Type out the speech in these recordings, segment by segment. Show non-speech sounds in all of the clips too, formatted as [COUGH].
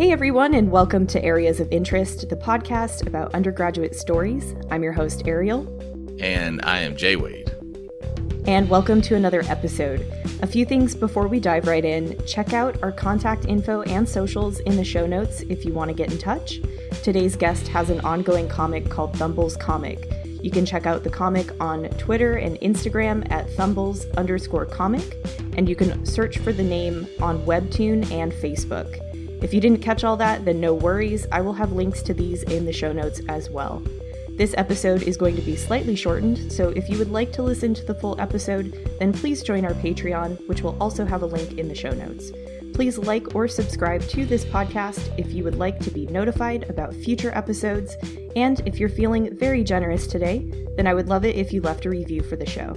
Hey everyone, and welcome to Areas of Interest, the podcast about undergraduate stories. I'm your host, Ariel. And I am Jay Wade. And welcome to another episode. A few things before we dive right in. Check out our contact info and socials in the show notes if you want to get in touch. Today's guest has an ongoing comic called Thumble's Comic. You can check out the comic on Twitter and Instagram at Thumbles underscore comic, and you can search for the name on Webtoon and Facebook. If you didn't catch all that, then no worries. I will have links to these in the show notes as well. This episode is going to be slightly shortened, so if you would like to listen to the full episode, then please join our Patreon, which will also have a link in the show notes. Please like or subscribe to this podcast if you would like to be notified about future episodes. And if you're feeling very generous today, then I would love it if you left a review for the show.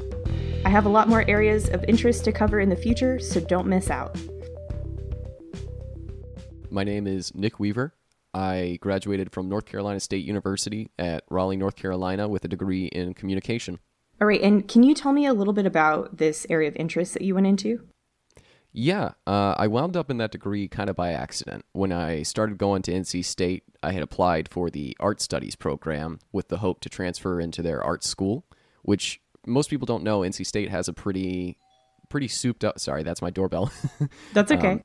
I have a lot more areas of interest to cover in the future, so don't miss out. My name is Nick Weaver. I graduated from North Carolina State University at Raleigh, North Carolina, with a degree in communication. All right, and can you tell me a little bit about this area of interest that you went into? Yeah, uh, I wound up in that degree kind of by accident. When I started going to NC State, I had applied for the art studies program with the hope to transfer into their art school, which most people don't know. NC State has a pretty, pretty souped up. Sorry, that's my doorbell. [LAUGHS] That's okay. um,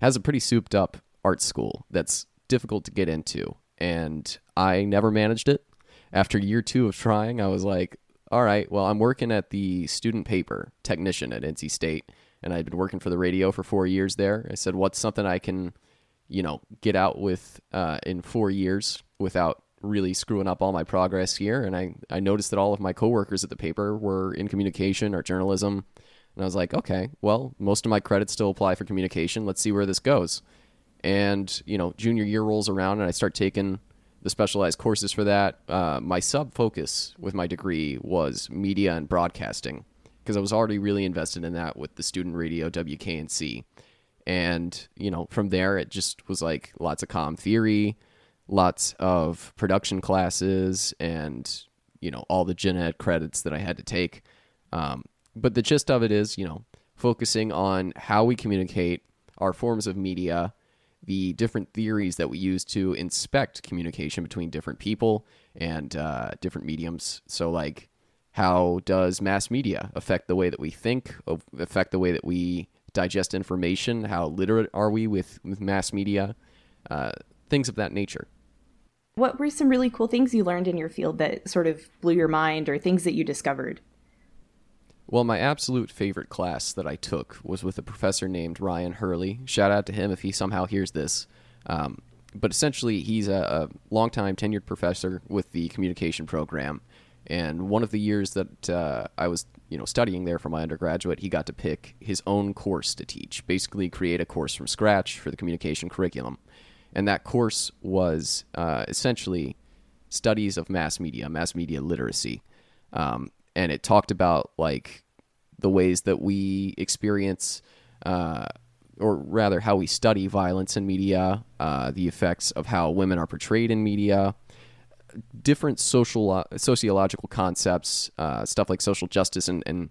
has a pretty souped up art school that's difficult to get into, and I never managed it. After year two of trying, I was like, all right, well, I'm working at the student paper technician at NC State, and I'd been working for the radio for four years there. I said, what's something I can, you know, get out with uh, in four years without really screwing up all my progress here? And I, I noticed that all of my coworkers at the paper were in communication or journalism. And I was like, okay, well, most of my credits still apply for communication. Let's see where this goes and you know junior year rolls around and i start taking the specialized courses for that uh, my sub focus with my degree was media and broadcasting because i was already really invested in that with the student radio wknc and you know from there it just was like lots of com theory lots of production classes and you know all the gen ed credits that i had to take. Um, but the gist of it is you know focusing on how we communicate our forms of media the different theories that we use to inspect communication between different people and uh, different mediums. So, like, how does mass media affect the way that we think, affect the way that we digest information? How literate are we with, with mass media? Uh, things of that nature. What were some really cool things you learned in your field that sort of blew your mind or things that you discovered? Well, my absolute favorite class that I took was with a professor named Ryan Hurley. Shout out to him if he somehow hears this. Um, but essentially, he's a, a longtime tenured professor with the communication program. And one of the years that uh, I was, you know, studying there for my undergraduate, he got to pick his own course to teach. Basically, create a course from scratch for the communication curriculum. And that course was uh, essentially studies of mass media, mass media literacy. Um, and it talked about like the ways that we experience, uh, or rather, how we study violence in media, uh, the effects of how women are portrayed in media, different social uh, sociological concepts, uh, stuff like social justice and, and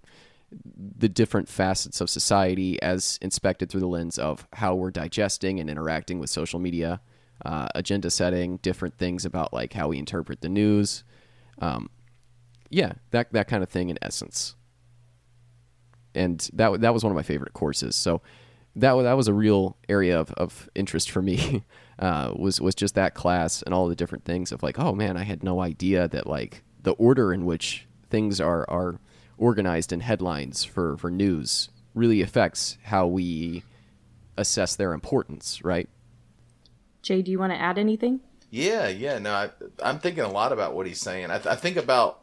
the different facets of society as inspected through the lens of how we're digesting and interacting with social media, uh, agenda setting, different things about like how we interpret the news. Um, yeah, that that kind of thing in essence. And that that was one of my favorite courses. So that that was a real area of, of interest for me. [LAUGHS] Uh, was was just that class and all the different things of like, oh man, I had no idea that like the order in which things are are organized in headlines for for news really affects how we assess their importance, right? Jay, do you want to add anything? Yeah, yeah. No, I, am thinking a lot about what he's saying. I, th- I think about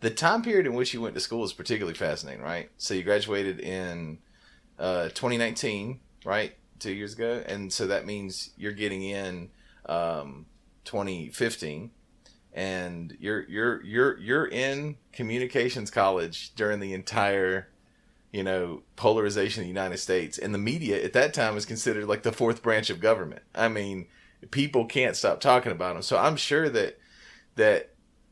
the time period in which you went to school is particularly fascinating, right? So you graduated in uh, 2019, right? Two years ago, and so that means you're getting in um, 2015, and you're you're you're you're in communications college during the entire you know polarization of the United States, and the media at that time was considered like the fourth branch of government. I mean, people can't stop talking about them. So I'm sure that that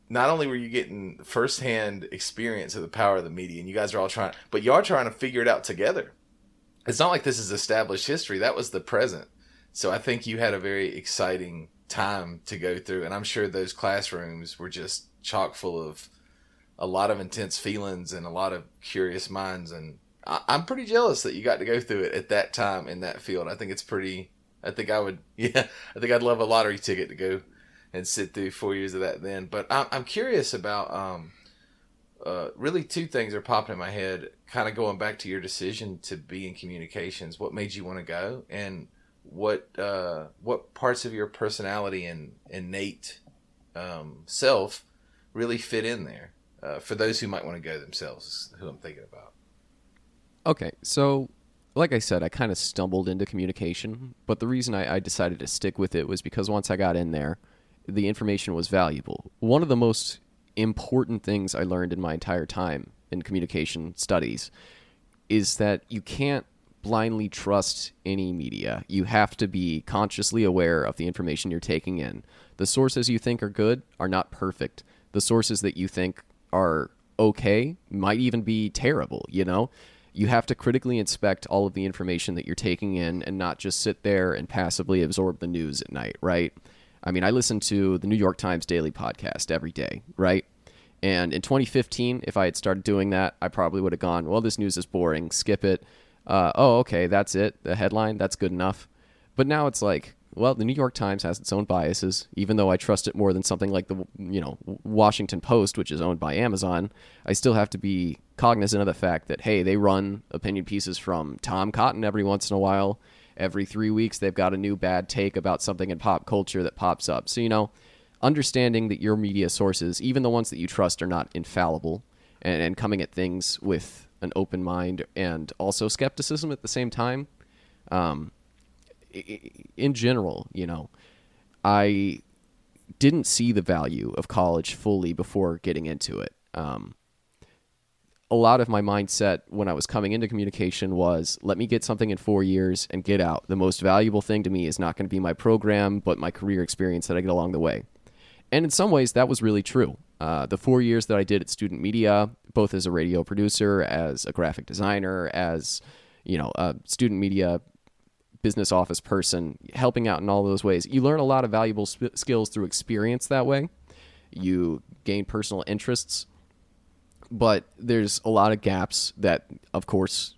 not only were you getting firsthand experience of the power of the media, and you guys are all trying, but you are trying to figure it out together. It's not like this is established history. That was the present. So I think you had a very exciting time to go through, and I'm sure those classrooms were just chock full of a lot of intense feelings and a lot of curious minds. And I, I'm pretty jealous that you got to go through it at that time in that field. I think it's pretty. I think I would. [LAUGHS] Yeah, I think I'd love a lottery ticket to go and sit through four years of that then. But I'm, I'm curious about. Um, uh, really, two things are popping in my head. Kind of going back to your decision to be in communications. What made you want to go, and what uh, what parts of your personality and innate um, self really fit in there uh, for those who might want to go themselves. Who I'm thinking about. Okay, so like I said, I kind of stumbled into communication, but the reason I, I decided to stick with it was because once I got in there, the information was valuable. One of the most important things I learned in my entire time in communication studies is that you can't blindly trust any media. You have to be consciously aware of the information you're taking in. The sources you think are good are not perfect. The sources that you think are okay might even be terrible, you know? You have to critically inspect all of the information that you're taking in and not just sit there and passively absorb the news at night, right? I mean, I listen to the New York Times daily podcast every day, right? And in 2015, if I had started doing that, I probably would have gone, well, this news is boring, skip it. Uh, oh, okay, that's it. The headline, that's good enough. But now it's like, well, the New York Times has its own biases. Even though I trust it more than something like the, you know, Washington Post, which is owned by Amazon, I still have to be cognizant of the fact that hey, they run opinion pieces from Tom Cotton every once in a while. Every three weeks, they've got a new bad take about something in pop culture that pops up. So you know, understanding that your media sources, even the ones that you trust, are not infallible, and, and coming at things with an open mind and also skepticism at the same time. Um, in general, you know, I didn't see the value of college fully before getting into it. Um, a lot of my mindset when I was coming into communication was let me get something in four years and get out. The most valuable thing to me is not going to be my program, but my career experience that I get along the way. And in some ways, that was really true. Uh, the four years that I did at Student Media, both as a radio producer, as a graphic designer, as you know, a student media business office person, helping out in all those ways, you learn a lot of valuable sp- skills through experience that way. You gain personal interests, but there's a lot of gaps that, of course,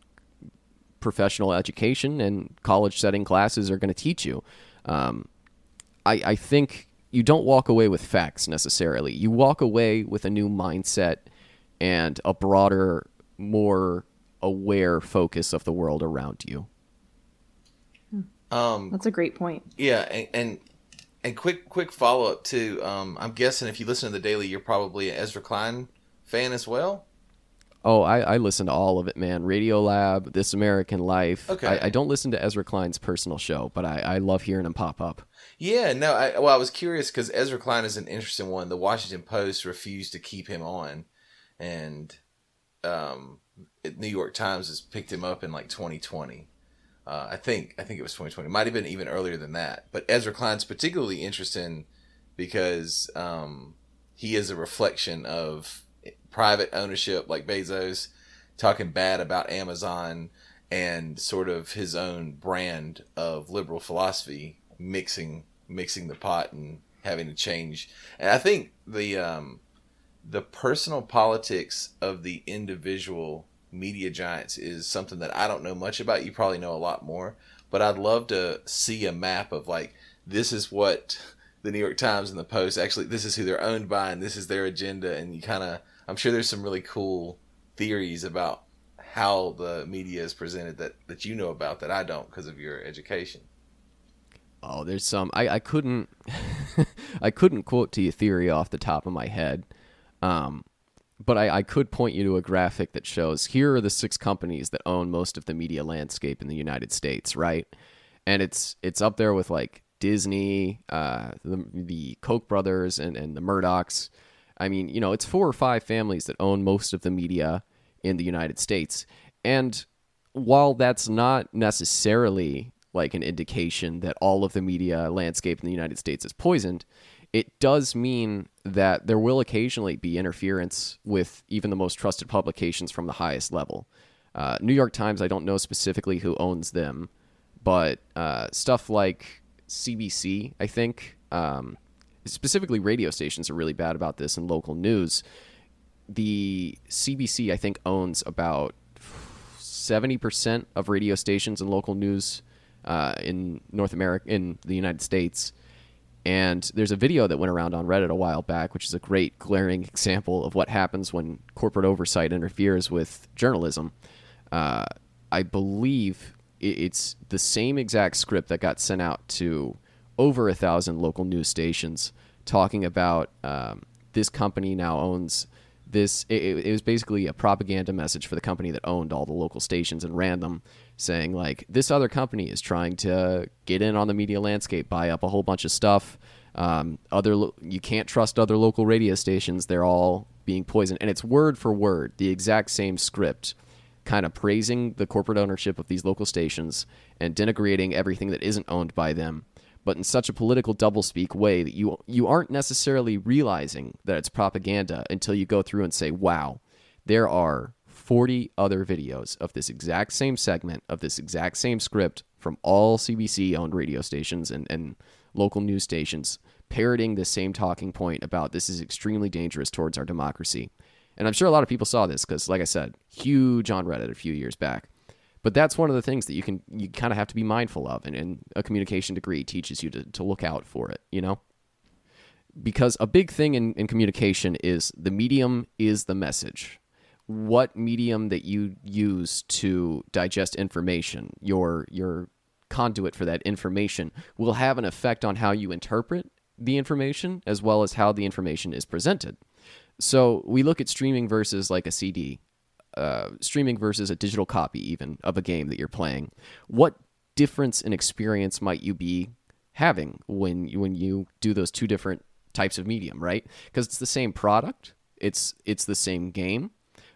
professional education and college setting classes are going to teach you. Um, I, I think you don't walk away with facts necessarily. You walk away with a new mindset and a broader, more aware focus of the world around you. Um, That's a great point. Yeah, and and, and quick quick follow up to Um, I'm guessing if you listen to the Daily, you're probably an Ezra Klein fan as well. Oh, I, I listen to all of it, man. Radio Lab, This American Life. Okay. I, I don't listen to Ezra Klein's personal show, but I, I love hearing him pop up. Yeah, no, I, well, I was curious because Ezra Klein is an interesting one. The Washington Post refused to keep him on, and um, New York Times has picked him up in like 2020. Uh, I think I think it was 2020. It might have been even earlier than that. But Ezra Klein's particularly interesting because um, he is a reflection of private ownership, like Bezos, talking bad about Amazon and sort of his own brand of liberal philosophy, mixing mixing the pot and having to change. And I think the um, the personal politics of the individual media giants is something that I don't know much about. You probably know a lot more, but I'd love to see a map of like this is what the New York Times and the Post actually this is who they're owned by and this is their agenda and you kind of I'm sure there's some really cool theories about how the media is presented that that you know about that I don't because of your education. Oh, there's some I, I couldn't [LAUGHS] I couldn't quote to you theory off the top of my head. Um, but I, I could point you to a graphic that shows here are the six companies that own most of the media landscape in the United States, right? And it's it's up there with like Disney, uh, the, the Koch brothers, and, and the Murdochs. I mean, you know, it's four or five families that own most of the media in the United States. And while that's not necessarily like an indication that all of the media landscape in the United States is poisoned, it does mean that there will occasionally be interference with even the most trusted publications from the highest level. Uh, New York Times, I don't know specifically who owns them, but uh, stuff like CBC, I think, um, specifically radio stations are really bad about this in local news. The CBC, I think, owns about 70% of radio stations and local news uh, in North America, in the United States. And there's a video that went around on Reddit a while back, which is a great glaring [LAUGHS] example of what happens when corporate oversight interferes with journalism. Uh, I believe it's the same exact script that got sent out to over a thousand local news stations talking about um, this company now owns this. It, it was basically a propaganda message for the company that owned all the local stations and ran them saying like this other company is trying to get in on the media landscape, buy up a whole bunch of stuff. Um, other lo- you can't trust other local radio stations; they're all being poisoned, and it's word for word the exact same script, kind of praising the corporate ownership of these local stations and denigrating everything that isn't owned by them, but in such a political doublespeak way that you you aren't necessarily realizing that it's propaganda until you go through and say, "Wow, there are 40 other videos of this exact same segment of this exact same script from all CBC owned radio stations and, and local news stations parroting the same talking point about this is extremely dangerous towards our democracy. And I'm sure a lot of people saw this because, like I said, huge on Reddit a few years back. But that's one of the things that you can you kind of have to be mindful of, and, and a communication degree teaches you to, to look out for it, you know? Because a big thing in, in communication is the medium is the message what medium that you use to digest information, your your conduit for that information will have an effect on how you interpret the information as well as how the information is presented. So we look at streaming versus like a CD, uh, streaming versus a digital copy even of a game that you're playing. What difference in experience might you be having when you, when you do those two different types of medium, right? Because it's the same product, it's it's the same game,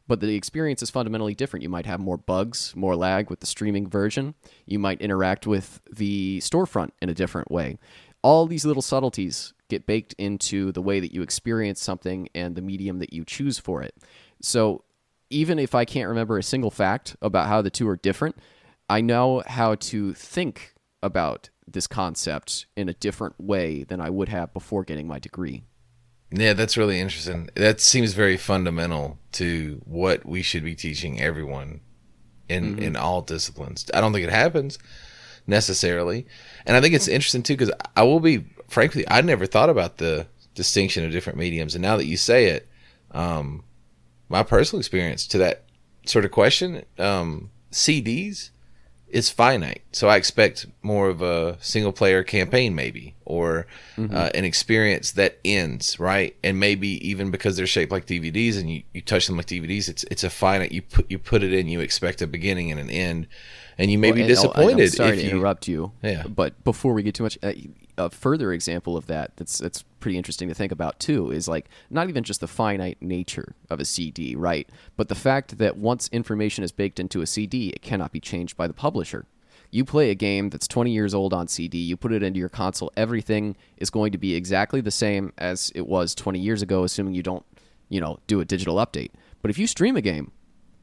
but the experience is fundamentally different. You might have more bugs, more lag with the streaming version. You might interact with the storefront in a different way. All these little subtleties get baked into the way that you experience something and the medium that you choose for it. So even if I can't remember a single fact about how the two are different, I know how to think about this concept in a different way than I would have before getting my degree. Yeah, that's really interesting. That seems very fundamental to what we should be teaching everyone in mm-hmm. in all disciplines. I don't think it happens necessarily, and I think it's interesting too because I will be frankly, I never thought about the distinction of different mediums, and now that you say it, um, my personal experience to that sort of question, um, CDs is finite. So I expect more of a single player campaign, maybe, or mm-hmm. uh, an experience that ends, right? And maybe even because they're shaped like DVDs and you, you touch them like DVDs, it's it's a finite. You put you put it in, you expect a beginning and an end, and you may well, be disappointed. I'm sorry to you, interrupt you. Yeah. But before we get too much, uh, a further example of that that's that's pretty interesting to think about too is like not even just the finite nature of a CD, right? But the fact that once information is baked into a CD, it cannot be changed by the publisher. You play a game that's 20 years old on CD, you put it into your console, everything is going to be exactly the same as it was 20 years ago assuming you don't, you know, do a digital update. But if you stream a game,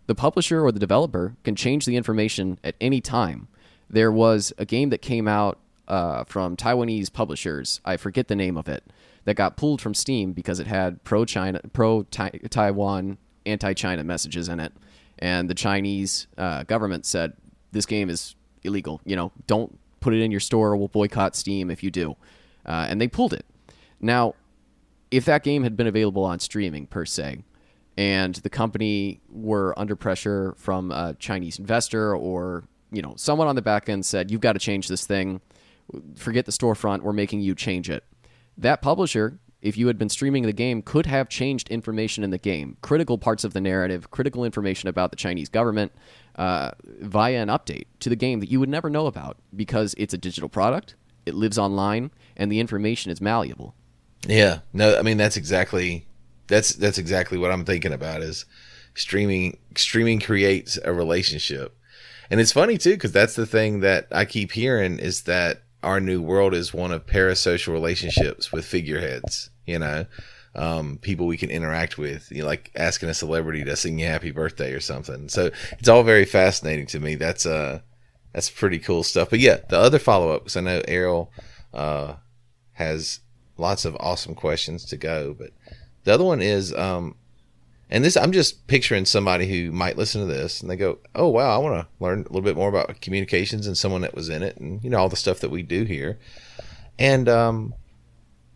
the publisher or the developer can change the information at any time. There was a game that came out uh, from Taiwanese publishers. I forget the name of it. That got pulled from Steam because it had pro China, pro Taiwan, anti China messages in it, and the Chinese uh, government said this game is illegal. You know, don't put it in your store. We'll boycott Steam if you do, uh, and they pulled it. Now, if that game had been available on streaming per se, and the company were under pressure from a Chinese investor or you know someone on the back end said you've got to change this thing forget the storefront, we're making you change it. That publisher, if you had been streaming the game, could have changed information in the game, critical parts of the narrative, critical information about the Chinese government, uh, via an update to the game that you would never know about because it's a digital product, it lives online, and the information is malleable. Yeah, no, I mean that's exactly that's that's exactly what I'm thinking about is streaming streaming creates a relationship. And it's funny too cuz that's the thing that I keep hearing is that our new world is one of parasocial relationships with figureheads, you know, um, people we can interact with, you know, like asking a celebrity to sing you happy birthday or something. So it's all very fascinating to me. That's, uh, that's pretty cool stuff. But yeah, the other follow up because I know Ariel uh, has lots of awesome questions to go. But the other one is, um, and this I'm just picturing somebody who might listen to this and they go, "Oh wow, I want to learn a little bit more about communications and someone that was in it, and you know all the stuff that we do here." And um,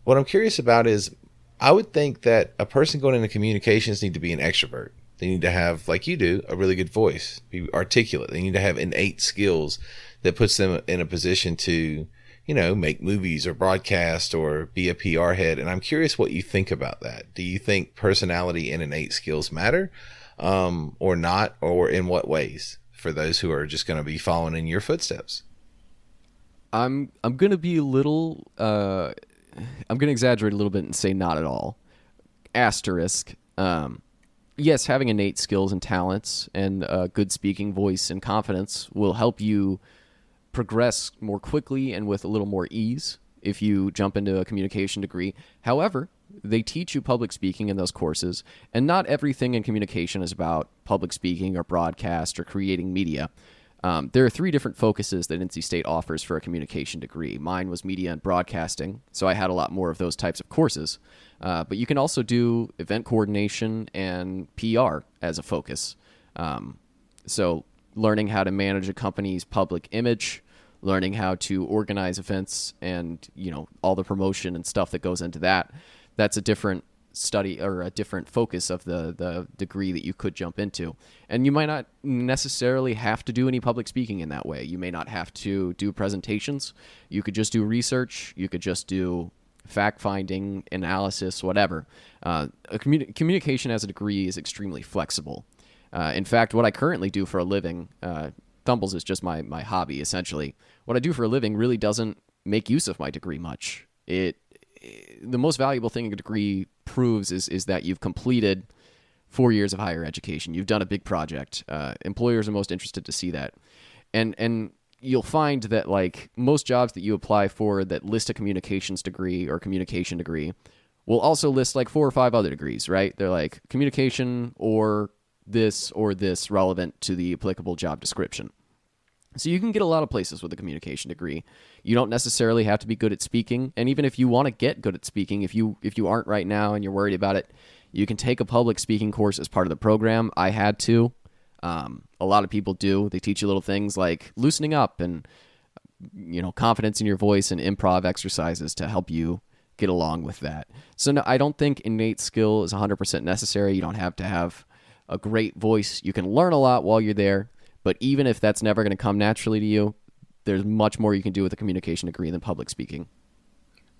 what I'm curious about is, I would think that a person going into communications need to be an extrovert. They need to have, like you do, a really good voice, be articulate. They need to have innate skills that puts them in a position to, you know, make movies or broadcast or be a PR head. And I'm curious what you think about that. Do you think personality and innate skills matter, um, or not, or in what ways for those who are just going to be following in your footsteps? I'm I'm gonna be a little. Uh, I'm gonna exaggerate a little bit and say not at all. Asterisk. Um, yes, having innate skills and talents and a good speaking voice and confidence will help you progress more quickly and with a little more ease if you jump into a communication degree. However, they teach you public speaking in those courses, and not everything in communication is about public speaking or broadcast or creating media. Um, there are three different focuses that NC State offers for a communication degree. Mine was media and broadcasting, so I had a lot more of those types of courses. Uh, but you can also do event coordination and PR as a focus. Um, so, learning how to manage a company's public image, learning how to organize events, and you know all the promotion and stuff that goes into that. That's a different study or a different focus of the the degree that you could jump into. And you might not necessarily have to do any public speaking in that way. You may not have to do presentations. You could just do research. You could just do fact finding, analysis, whatever. Uh, communi- communication as a degree is extremely flexible. Uh, in fact, what I currently do for a living, uh, Thumbles is just my, my hobby, essentially. What I do for a living really doesn't make use of my degree much. It, it the most valuable thing a degree proves is is that you've completed four years of higher education. You've done a big project. Uh, employers are most interested to see that, and and you'll find that like most jobs that you apply for that list a communications degree or communication degree will also list like four or five other degrees, right? They're like communication or this or this relevant to the applicable job description. So you can get a lot of places with a communication degree. You don't necessarily have to be good at speaking, and even if you want to get good at speaking, if you if you aren't right now and you're worried about it, you can take a public speaking course as part of the program. I had to. Um, a lot of people do. They teach you little things like loosening up and you know confidence in your voice and improv exercises to help you get along with that. So no, I don't think innate skill is 100% necessary. You don't have to have a great voice. You can learn a lot while you're there, but even if that's never going to come naturally to you, there's much more you can do with a communication degree than public speaking.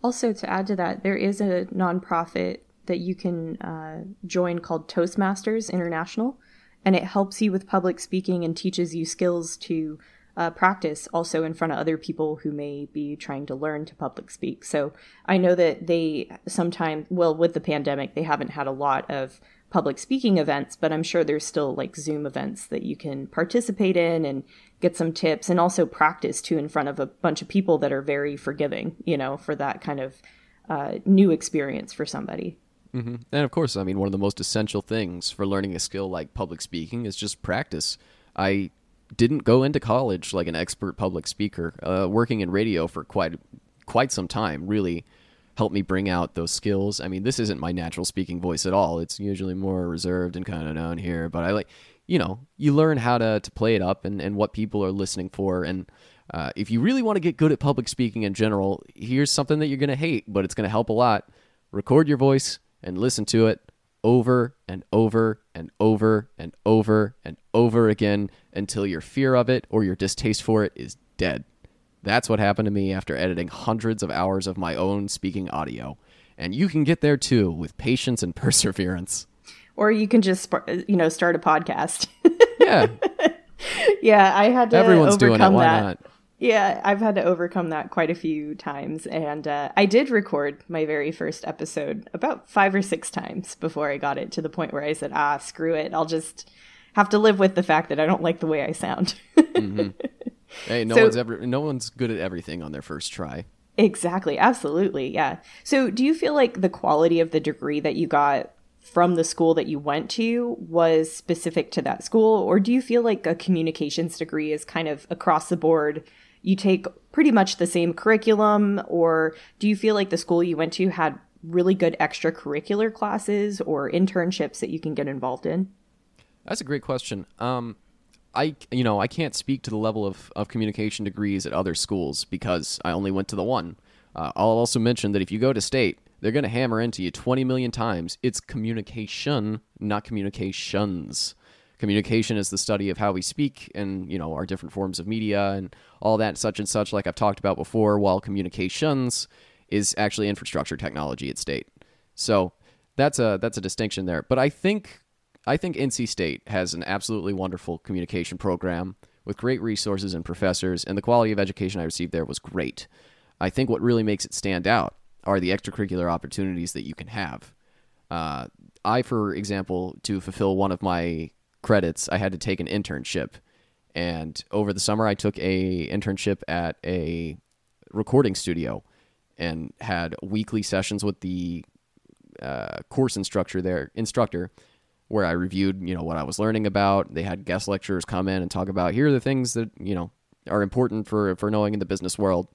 Also, to add to that, there is a nonprofit that you can uh, join called Toastmasters International and it helps you with public speaking and teaches you skills to uh, practice also in front of other people who may be trying to learn to public speak. So I know that they sometimes, well, with the pandemic, they haven't had a lot of public speaking events, but I'm sure there's still like Zoom events that you can participate in and get some tips and also practice too in front of a bunch of people that are very forgiving, you know, for that kind of uh, new experience for somebody. Mm-hmm. And of course, I mean, one of the most essential things for learning a skill like public speaking is just practice. I didn't go into college like an expert public speaker. Uh, working in radio for quite quite some time really helped me bring out those skills. I mean, this isn't my natural speaking voice at all. It's usually more reserved and kind of known here, but I like, you know, you learn how to, to play it up and, and what people are listening for. And uh, if you really want to get good at public speaking in general, here's something that you're going to hate, but it's going to help a lot. Record your voice, and listen to it over and over and over and over and over again until your fear of it or your distaste for it is dead. That's what happened to me after editing hundreds of hours of my own speaking audio. And you can get there too with patience and [LAUGHS] perseverance. Or you can just, you know, start a podcast. [LAUGHS] yeah. yeah, I had to Everyone's overcome doing it. Why that. not? Yeah, I've had to overcome that quite a few times. And uh, I did record my very first episode about five or six times before I got it to the point where I said, ah, screw it. I'll just have to live with the fact that I don't like the way I sound. [LAUGHS] mm-hmm. Hey, no So- one's ever no one's good at everything on their first try. Exactly. Absolutely. Yeah. So, do you feel like the quality of the degree that you got from the school that you went to was specific to that school? Or do you feel like a communications degree is kind of across the board? You take pretty much the same curriculum, or do you feel like the school you went to had really good extracurricular classes or internships that you can get involved in? That's a great question. Um, I you know I can't speak to the level of, of communication degrees at other schools because I only went to the one. Uh, I'll also mention that if you go to state, they're going to hammer into you 20 million times. It's communication, not communications. Communication is the study of how we speak and, you know, our different forms of media and all that such and such like I've talked about before, while communications is actually infrastructure technology at state. So, that's a that's a distinction there. But I think I think NC State has an absolutely wonderful communication program with great resources and professors, and the quality of education I received there was great. I think what really makes it stand out are the extracurricular opportunities that you can have. Uh, I, for example, to fulfill one of my credits, I had to take an internship, and over the summer I took a internship at a recording studio, and had weekly sessions with the uh, course instructor there, instructor, where I reviewed, you know, what I was learning about. They had guest lecturers come in and talk about here are the things that you know are important for for knowing in the business world.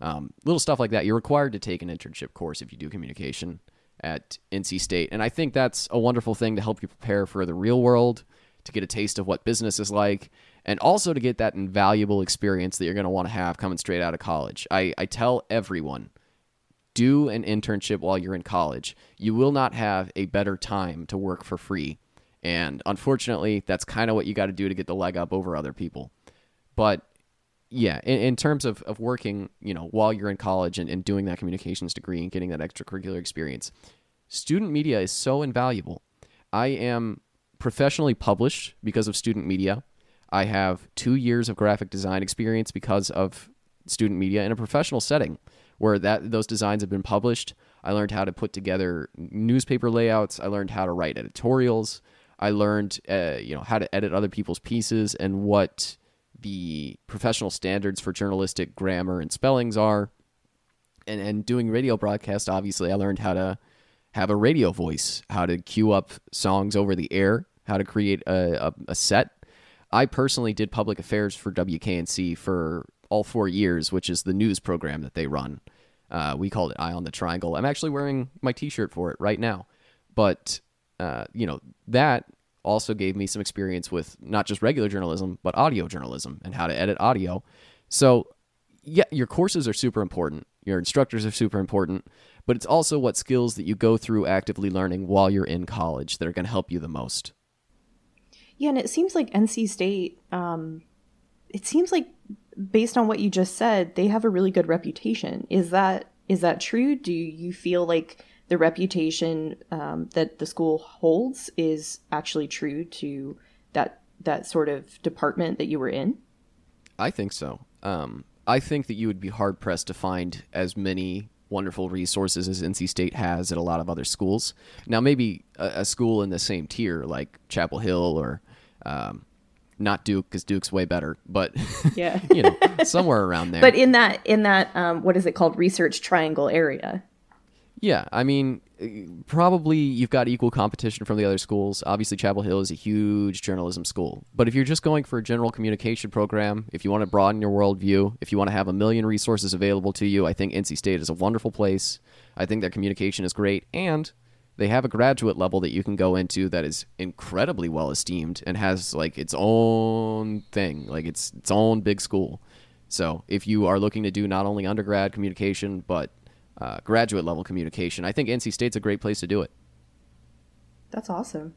Um, little stuff like that. You're required to take an internship course if you do communication at NC State. And I think that's a wonderful thing to help you prepare for the real world, to get a taste of what business is like, and also to get that invaluable experience that you're going to want to have coming straight out of college. I, I tell everyone do an internship while you're in college. You will not have a better time to work for free. And unfortunately, that's kind of what you got to do to get the leg up over other people. But yeah, in, in, terms of, of working, you know, while you're in college and, and doing that communications degree and getting that extracurricular experience, student media is so invaluable. I am professionally published because of student media. I have two years of graphic design experience because of student media in a professional setting where that those designs have been published. I learned how to put together newspaper layouts. I learned how to write editorials. I learned, uh, you know, how to edit other people's pieces and what the professional standards for journalistic grammar and spellings are. And and doing radio broadcast, obviously, I learned how to have a radio voice, how to cue up songs over the air, how to create a, a, a set. I personally did public affairs for WKNC for all four years, which is the news program that they run. Uh, we called it Eye on the Triangle. I'm actually wearing my T-shirt for it right now. But uh, you know that also gave me some experience with not just regular journalism, but audio journalism and how to edit audio. So, yeah, your courses are super important. Your instructors are super important, but it's also what skills that you go through actively learning while you're in college that are going to help you the most. Yeah, and it seems like NC State, um, it seems like based on what you just said, they have a really good reputation. Is that is that true? Do you feel like the reputation um, that the school holds is actually true to that that sort of department that you were in? I think so. Um, I think that you would be hard pressed to find as many wonderful resources as NC State has at a lot of other schools. Now, maybe a, a school in the same tier like Chapel Hill or um, not Duke because Duke's way better, but [LAUGHS] yeah, you know, somewhere around there. But in that in that um, what is it called, Research Triangle area? Yeah, I mean, probably you've got equal competition from the other schools. Obviously, Chapel Hill is a huge journalism school. But if you're just going for a general communication program, if you want to broaden your worldview, if you want to have a million resources available to you, I think NC State is a wonderful place. I think their communication is great. And they have a graduate level that you can go into that is incredibly well esteemed and has like its own thing, like it's its own big school. So if you are looking to do not only undergrad communication, but uh, graduate level communication. I think NC State's a great place to do it. That's awesome.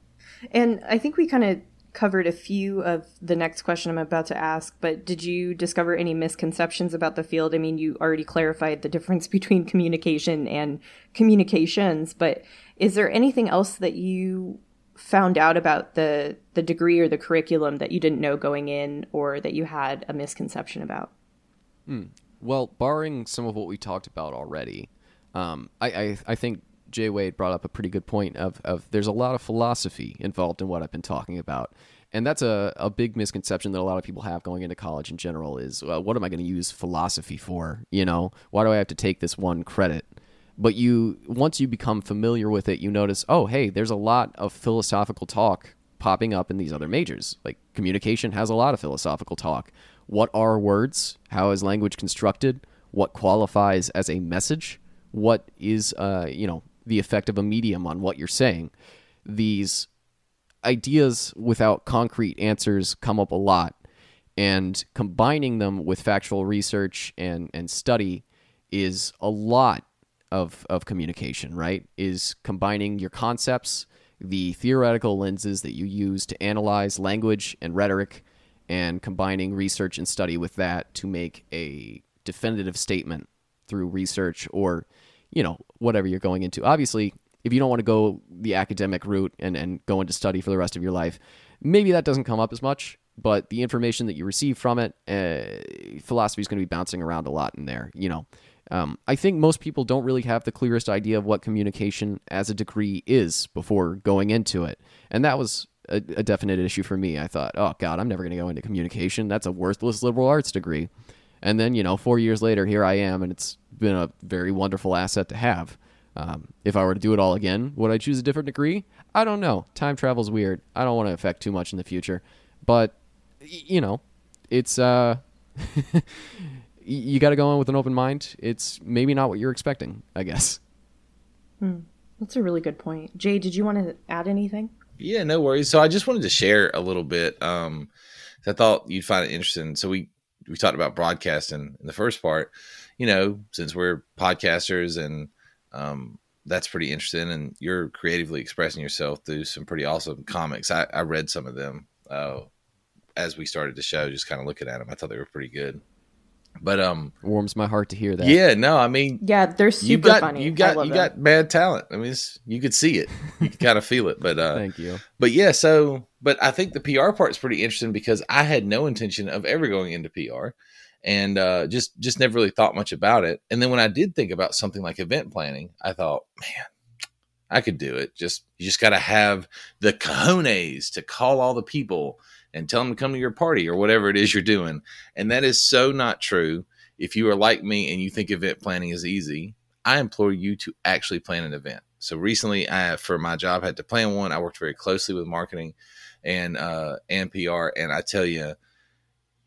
And I think we kind of covered a few of the next question I'm about to ask, but did you discover any misconceptions about the field? I mean, you already clarified the difference [LAUGHS] between communication and communications, but is there anything else that you found out about the the degree or the curriculum that you didn't know going in or that you had a misconception about? Hmm. Well, barring some of what we talked about already, um, I, I, I think Jay Wade brought up a pretty good point of, of there's a lot of philosophy involved in what I've been talking about. And that's a, a big misconception that a lot of people have going into college in general is, well, what am I going to use philosophy for? You know, why do I have to take this one credit? But you once you become familiar with it, you notice, oh, hey, there's a lot of philosophical talk popping up in these other majors. Like communication has a lot of philosophical talk. What are words? How is language constructed? What qualifies as a message? What is uh, you know, the effect of a medium on what you're saying? These ideas without concrete answers come up a lot and combining them with factual research and, and study is a lot of, of communication, right? Is combining your concepts, the theoretical lenses that you use to analyze language and rhetoric, and combining research and study with that to make a definitive statement through research or, you know, whatever you're going into. Obviously, if you don't want to go the academic route and, and go into study for the rest of your life, maybe that doesn't come up as much but the information that you receive from it, uh, philosophy is going to be bouncing around a lot in there. You know, um, I think most people don't really have the clearest idea of what communication as a degree is before going into it, and that was a, a definite issue for me. I thought, oh God, I'm never going to go into communication. That's a worthless liberal arts degree. And then, you know, four years later, here I am, and it's been a very wonderful asset to have. Um, if I were to do it all again, would I choose a different degree? I don't know. Time travel's weird. I don't want to affect too much in the future. But you know, it's uh, [LAUGHS] you got to go in with an open mind. It's maybe not what you're expecting, I guess. Hmm. That's a really good point. Jay, did you want to add anything? Yeah, no worries. So I just wanted to share a little bit. Um, I thought you'd find it interesting. So we we talked about broadcasting in the first part. You know, since we're podcasters and um, that's pretty interesting, and you're creatively expressing yourself through some pretty awesome comics. I, I read some of them. Uh, as we started the show, just kind of looking at them. I thought they were pretty good. But um, warms my heart to hear that. Yeah, no, I mean, yeah, they're super you got, funny. You got you got bad talent. I mean, you could see it, you could kind of feel it. But uh, [LAUGHS] thank you. But yeah, so but I think the PR part is pretty interesting because I had no intention of ever going into PR, and uh, just just never really thought much about it. And then when I did think about something like event planning, I thought, man, I could do it. Just you just got to have the cojones to call all the people and tell them to come to your party or whatever it is you're doing. And that is so not true. If you are like me and you think event planning is easy, I implore you to actually plan an event. So recently, I for my job had to plan one. I worked very closely with marketing and uh, and PR, and I tell you,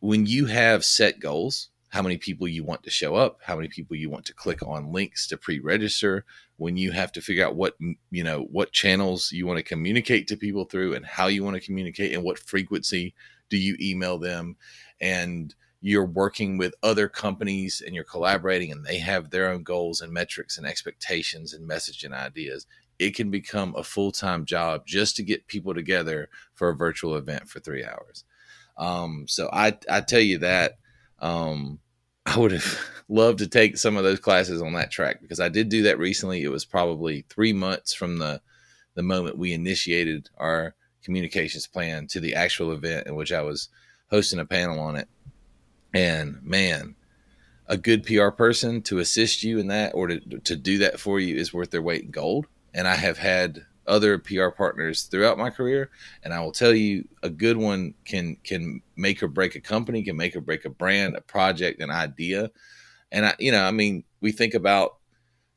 when you have set goals, how many people you want to show up, how many people you want to click on links to pre-register, when you have to figure out what you know what channels you want to communicate to people through and how you want to communicate and what frequency do you email them. And you're working with other companies and you're collaborating and they have their own goals and metrics and expectations and messaging ideas. It can become a full-time job just to get people together for a virtual event for three hours. Um, so I, I tell you that um, I would have loved to take some of those classes on that track because I did do that recently. It was probably three months from the the moment we initiated our communications plan to the actual event in which I was hosting a panel on it. And man, a good PR person to assist you in that or to, to do that for you is worth their weight in gold. And I have had other PR partners throughout my career, and I will tell you, a good one can can make or break a company, can make or break a brand, a project, an idea. And I, you know, I mean, we think about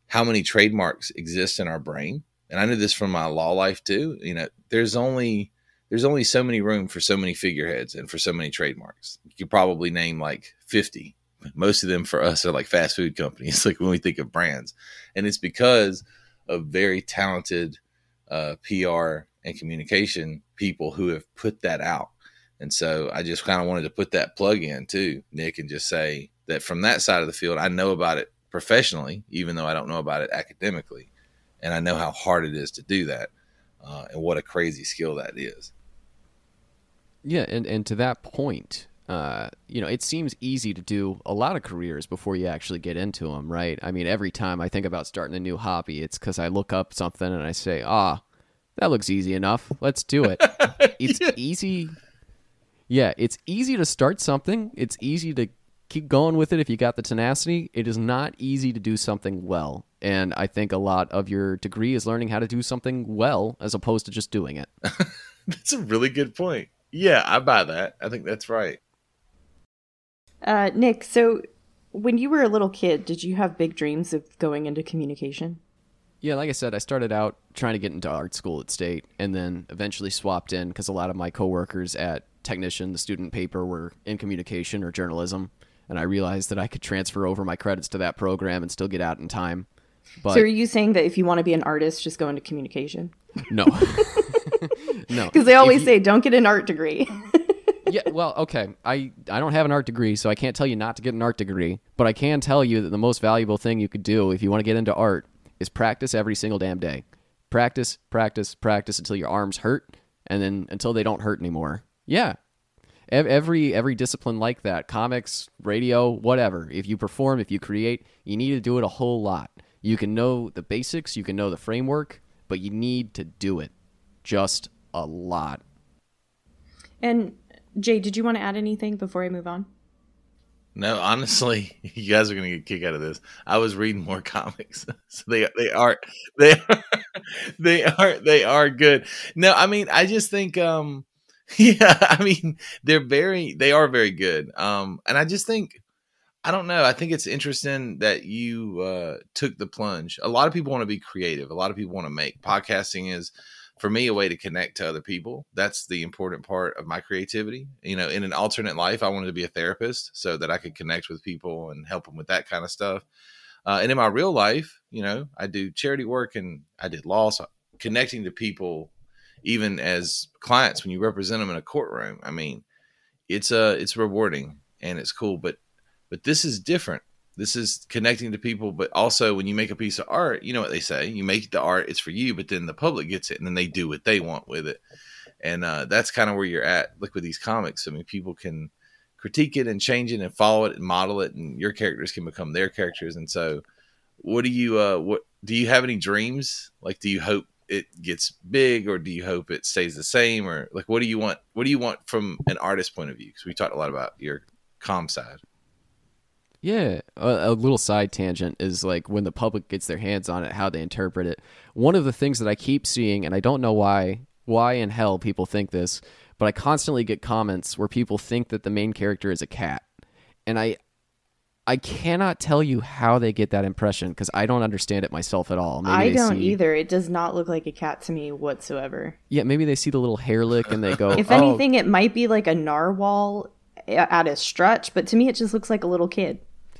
how many trademarks exist in our brain, and I knew this from my law life too. You know, there's only there's only so many room for so many figureheads and for so many trademarks. You could probably name like 50. Most of them for us are like fast food companies, [LAUGHS] like when we think of brands. And it's because of very talented uh, PR and communication people who have put that out. And so I just kind of wanted to put that plug in too, Nick, and just say that from that side of the field, I know about it professionally, even though I don't know about it academically. And I know how hard it is to do that uh, and what a crazy skill that is. Yeah. And, and to that point, uh, you know, it seems easy to do a lot of careers before you actually get into them, right? I mean, every time I think about starting a new hobby, it's because I look up something and I say, ah, that looks easy enough. Let's do it. [LAUGHS] It's yeah. easy. Yeah, it's easy to start something. It's easy to keep going with it if you got the tenacity. It is not easy to do something well. And I think a lot of your degree is learning how to do something well as opposed to just doing it. [LAUGHS] that's a really good point. Yeah, I buy that. I think that's right. Uh, Nick, so when you were a little kid, did you have big dreams of going into communication? Yeah, like I said, I started out trying to get into art school at State, and then eventually swapped in because a lot of my coworkers at Technician, the student paper, were in communication or journalism, and I realized that I could transfer over my credits to that program and still get out in time. But so are you saying that if you want to be an artist, just go into communication? no, [LAUGHS] no, [LAUGHS] Because they always you- say, don't get an art degree. [LAUGHS] yeah, well, okay. I I don't have an art degree, so I can't tell you not to get an art degree, but I can tell you that the most valuable thing you could do if you want to get into art is practice every single damn day. Practice, practice, practice until your arms hurt and then until they don't hurt anymore. Yeah. Every every discipline like that, comics, radio, whatever. If you perform, if you create, you need to do it a whole lot. You can know the basics, you can know the framework, but you need to do it just a lot. and Jay, did you want to add anything before I move on? No, honestly, [LAUGHS] you guys are gonna get a kick out of this. I was reading more [LAUGHS] comics, [LAUGHS] so they they are they are, they are they are good. No, I mean, I just think, um, yeah, I mean, they're very they are very good. Um, and I just think, I don't know. I think it's interesting that you uh, took the plunge. A lot of people want to be creative. A lot of people want to make podcasting is for me a way to connect to other people. That's the important part of my creativity. You know in an alternate life i wanted to be a therapist so that i could connect with people and help them with that kind of stuff. Uh, and in my real life you know i do charity work and i did law so connecting to people even as clients when you represent them in a courtroom i mean it's uh it's rewarding and it's cool but but this is different this is connecting to people but also when you make a piece of art you know what they say you make the art it's for you but then the public gets it and then they do what they want with it. And uh, that's kind of where you're at look with these comics. I mean people can critique it and change it and follow it and model it and your characters can become their characters. And so what do you uh what do you have any dreams? Like do you hope it gets big or do you hope it stays the same or like what do you want what do you want from an artist point of view? Because we talked a lot about your com side Yeah, a, a little side tangent is like when the public gets their hands on it, how they interpret it. One of the things that I keep seeing, and I don't know why, why in hell people think this, but I constantly get comments where people think that the main character is a cat, and I, I cannot tell you how they get that impression because I don't understand it myself at all. Maybe I don't see- either. It does not look like a cat to me whatsoever. Yeah, maybe they see the little hair lick and they go, [LAUGHS] If "Oh, anything, it might be like a narwhal eh, at a stretch, but to me, it just looks like a little kid.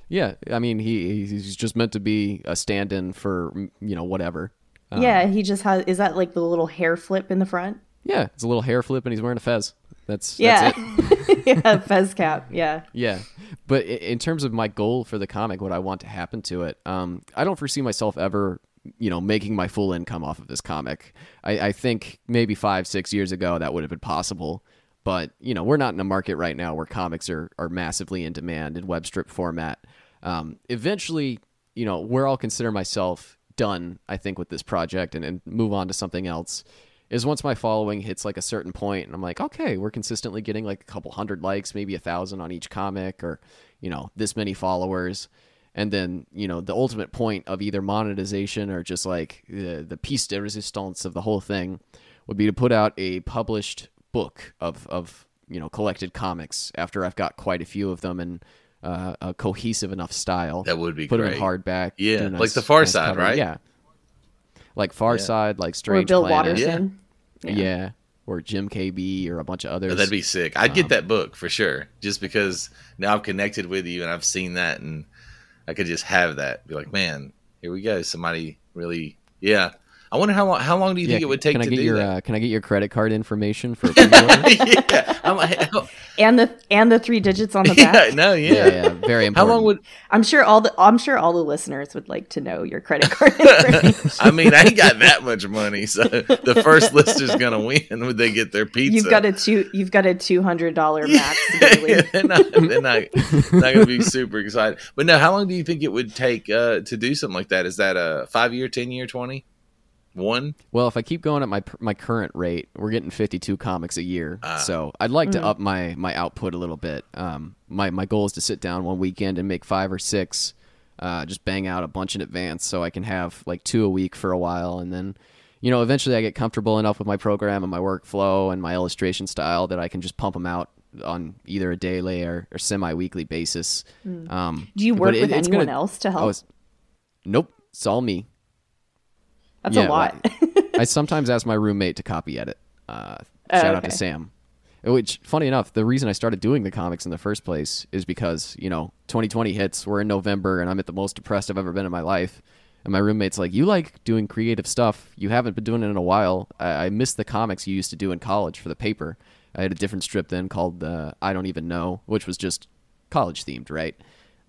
Yeah, I mean he he's just meant to be a stand-in for you know whatever. Um, yeah, he just has. Is that like the little hair flip in the front? Yeah, it's a little hair flip and he's wearing a fez. That's Yeah, That's it. [LAUGHS] yeah, fez cap. Yeah, Yeah, but in terms of my goal for the comic, what I want to happen to it, um, I don't foresee myself ever, you know, making my full income off of this comic. I, I think maybe five, six years ago that would have been possible, but you know, we're not in a market right now where comics are are massively in demand in web strip format. Um, eventually, you know, where I'll consider myself done, I think, with this project and, and move on to something else is once my following hits like a certain point and I'm like, okay, we're consistently getting like a couple hundred likes, maybe a thousand on each comic or, you know, this many followers. And then, you know, the ultimate point of either monetization or just like the, the piece de resistance of the whole thing would be to put out a published book of, of, you know, collected comics after I've got quite a few of them and uh, a cohesive enough style. That would be Put great. them in hardback. Yeah, do a like the Far nice Side, cover. right? Yeah. Like Far Side, like Strange or Bill Planet. Watterson. Yeah. Or Jim KB or a bunch of others. Oh, that'd be sick. I'd get that book for sure, just because now I've connected with you and I've seen that, and I could just have that. Be like, man, here we go. Somebody really, yeah. I wonder how long. How long do you Yeah, think it would take can I to get do your that? uh, can I get your credit card information for [LAUGHS] a pre-order? [LAUGHS] yeah, I'm like, how- [LAUGHS] and the and the three digits on the yeah, back. no, yeah. yeah, yeah, very important. How long would? I'm sure all the I'm sure all the listeners would like to know your credit card information. I mean, I ain't got that much money, so the first lister's gonna win when they get their pizza. You've got a two you've got a two hundred dollar max daily. they're not, they're not, not going to be super excited. But no, how long do you think it would take uh, to do something like that? Is that a five year, ten year, twenty? One? Well, if I keep going at my my current rate, we're getting 52 comics a year. Ah. so I'd like to up my my output a little bit. Um, my my goal is to sit down one weekend and make five or six, uh, just bang out a bunch in advance, so I can have like two a week for a while, and then, you know, eventually I get comfortable enough with my program and my workflow and my illustration style that I can just pump them out on either a daily or, or semi-weekly basis. Um, Do you work it- with it's anyone gonna- else to help? Oh, it's, nope, it's all me. That's yeah, a lot. [LAUGHS] I sometimes ask my roommate to copy edit. Uh, Oh, shout out to Sam. Which, funny enough, the reason I started doing the comics in the first place is because you know 2020 hits. We're in November, and I'm at the most depressed I've ever been in my life. And my roommate's like, "You like doing creative stuff? You haven't been doing it in a while. I, I miss the comics you used to do in college for the paper. I had a different strip then called uh, I Don't Even Know, which was just college themed, right?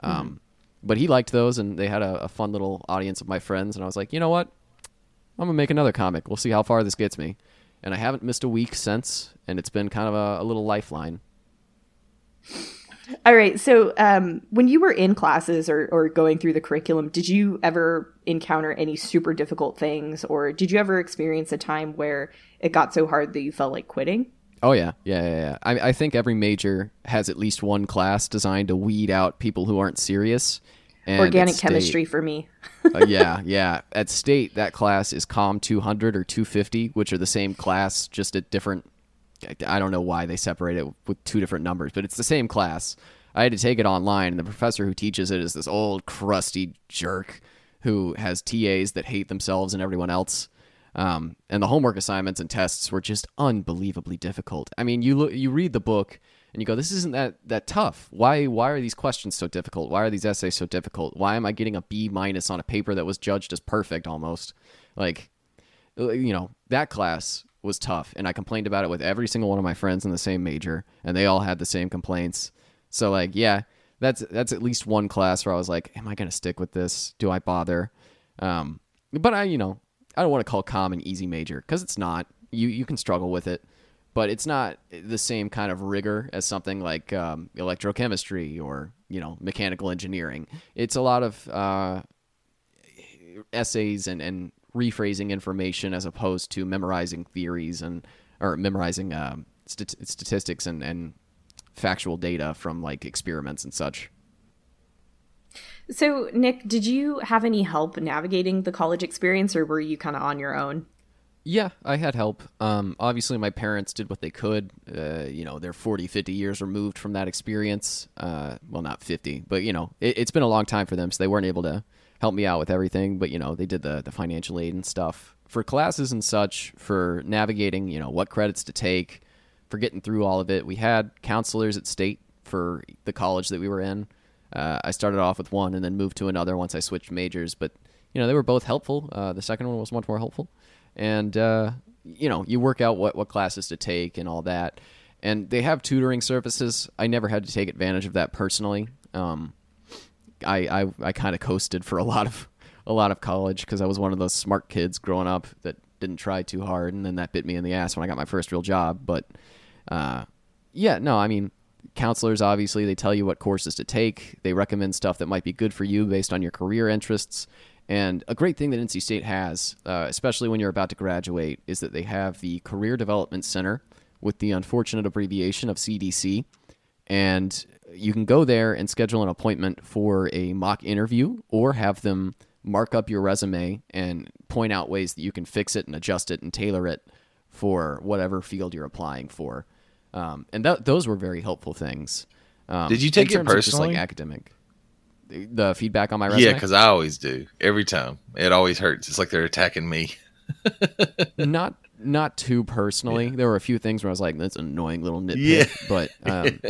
Um, but he liked those, and they had a, a fun little audience of my friends. And I was like, you know what? I'm gonna make another comic. We'll see how far this gets me. And I haven't missed a week since, and it's been kind of a, a little lifeline. All right. So, um, when you were in classes or, or going through the curriculum, did you ever encounter any super difficult things, or did you ever experience a time where it got so hard that you felt like quitting? Oh yeah, yeah, yeah. yeah. I, I think every major has at least one class designed to weed out people who aren't serious. And Organic State- chemistry for me. uh, [LAUGHS] yeah, yeah. At state, that class is Com 200 or 250, which are the same class, just at different. I don't know why they separate it with two different numbers, but it's the same class. I had to take it online, and the professor who teaches it is this old, crusty jerk who has TAs that hate themselves and everyone else. Um, and the homework assignments and tests were just unbelievably difficult. I mean, you look, you read the book, and you go, "This isn't that that tough. Why why are these questions so difficult? Why are these essays so difficult? Why am I getting a B minus on a paper that was judged as perfect almost? Like, uh, you know, that class was tough, and I complained about it with every single one of my friends in the same major, and they all had the same complaints. So like, yeah, that's that's at least one class where I was like, am I gonna stick with this? Do I bother? Um, but I, you know, I don't want to call com an easy major because it's not. You you can struggle with it, but it's not the same kind of rigor as something like um, electrochemistry or you know mechanical engineering. It's a lot of uh, essays and, and rephrasing information as opposed to memorizing theories and or memorizing um, stat- statistics and, and factual data from like experiments and such. So, Nick, did you have any help navigating the college experience, or were you kind of on your own? Yeah, I had help. Um, obviously, my parents did what they could. Uh, you know, they're 40, 50 years removed from that experience. Uh, well, not 50, but, you know, it, it's been a long time for them, so they weren't able to help me out with everything. But, you know, they did the, the financial aid and stuff. For classes and such, for navigating, you know, what credits to take, for getting through all of it, we had counselors at state for the college that we were in. Uh, I started off with one and then moved to another once I switched majors, but you know they were both helpful. Uh, the second one was much more helpful, and uh, you know you work out what what classes to take and all that. And they have tutoring services. I never had to take advantage of that personally. Um, I I, I kind of coasted for a lot of a lot of college because I was one of those smart kids growing up that didn't try too hard, and then that bit me in the ass when I got my first real job. But uh, yeah, no, I mean, counselors obviously they tell you what courses to take. They recommend stuff that might be good for you based on your career interests. And a great thing that NC State has, uh, especially when you're about to graduate, is that they have the Career Development Center with the unfortunate abbreviation of CDC. And you can go there and schedule an appointment for a mock interview or have them mark up your resume and point out ways that you can fix it and adjust it and tailor it for whatever field you're applying for. Um, and th- those were very helpful things. Um, Did you take it of just, personally? like academic, the, feedback on my resume. Yeah, because I always do every time. It always hurts. It's like they're attacking me. [LAUGHS] not not too personally. There were a few things where I was like, "That's an annoying little nitpick," Yeah. but [LAUGHS] um,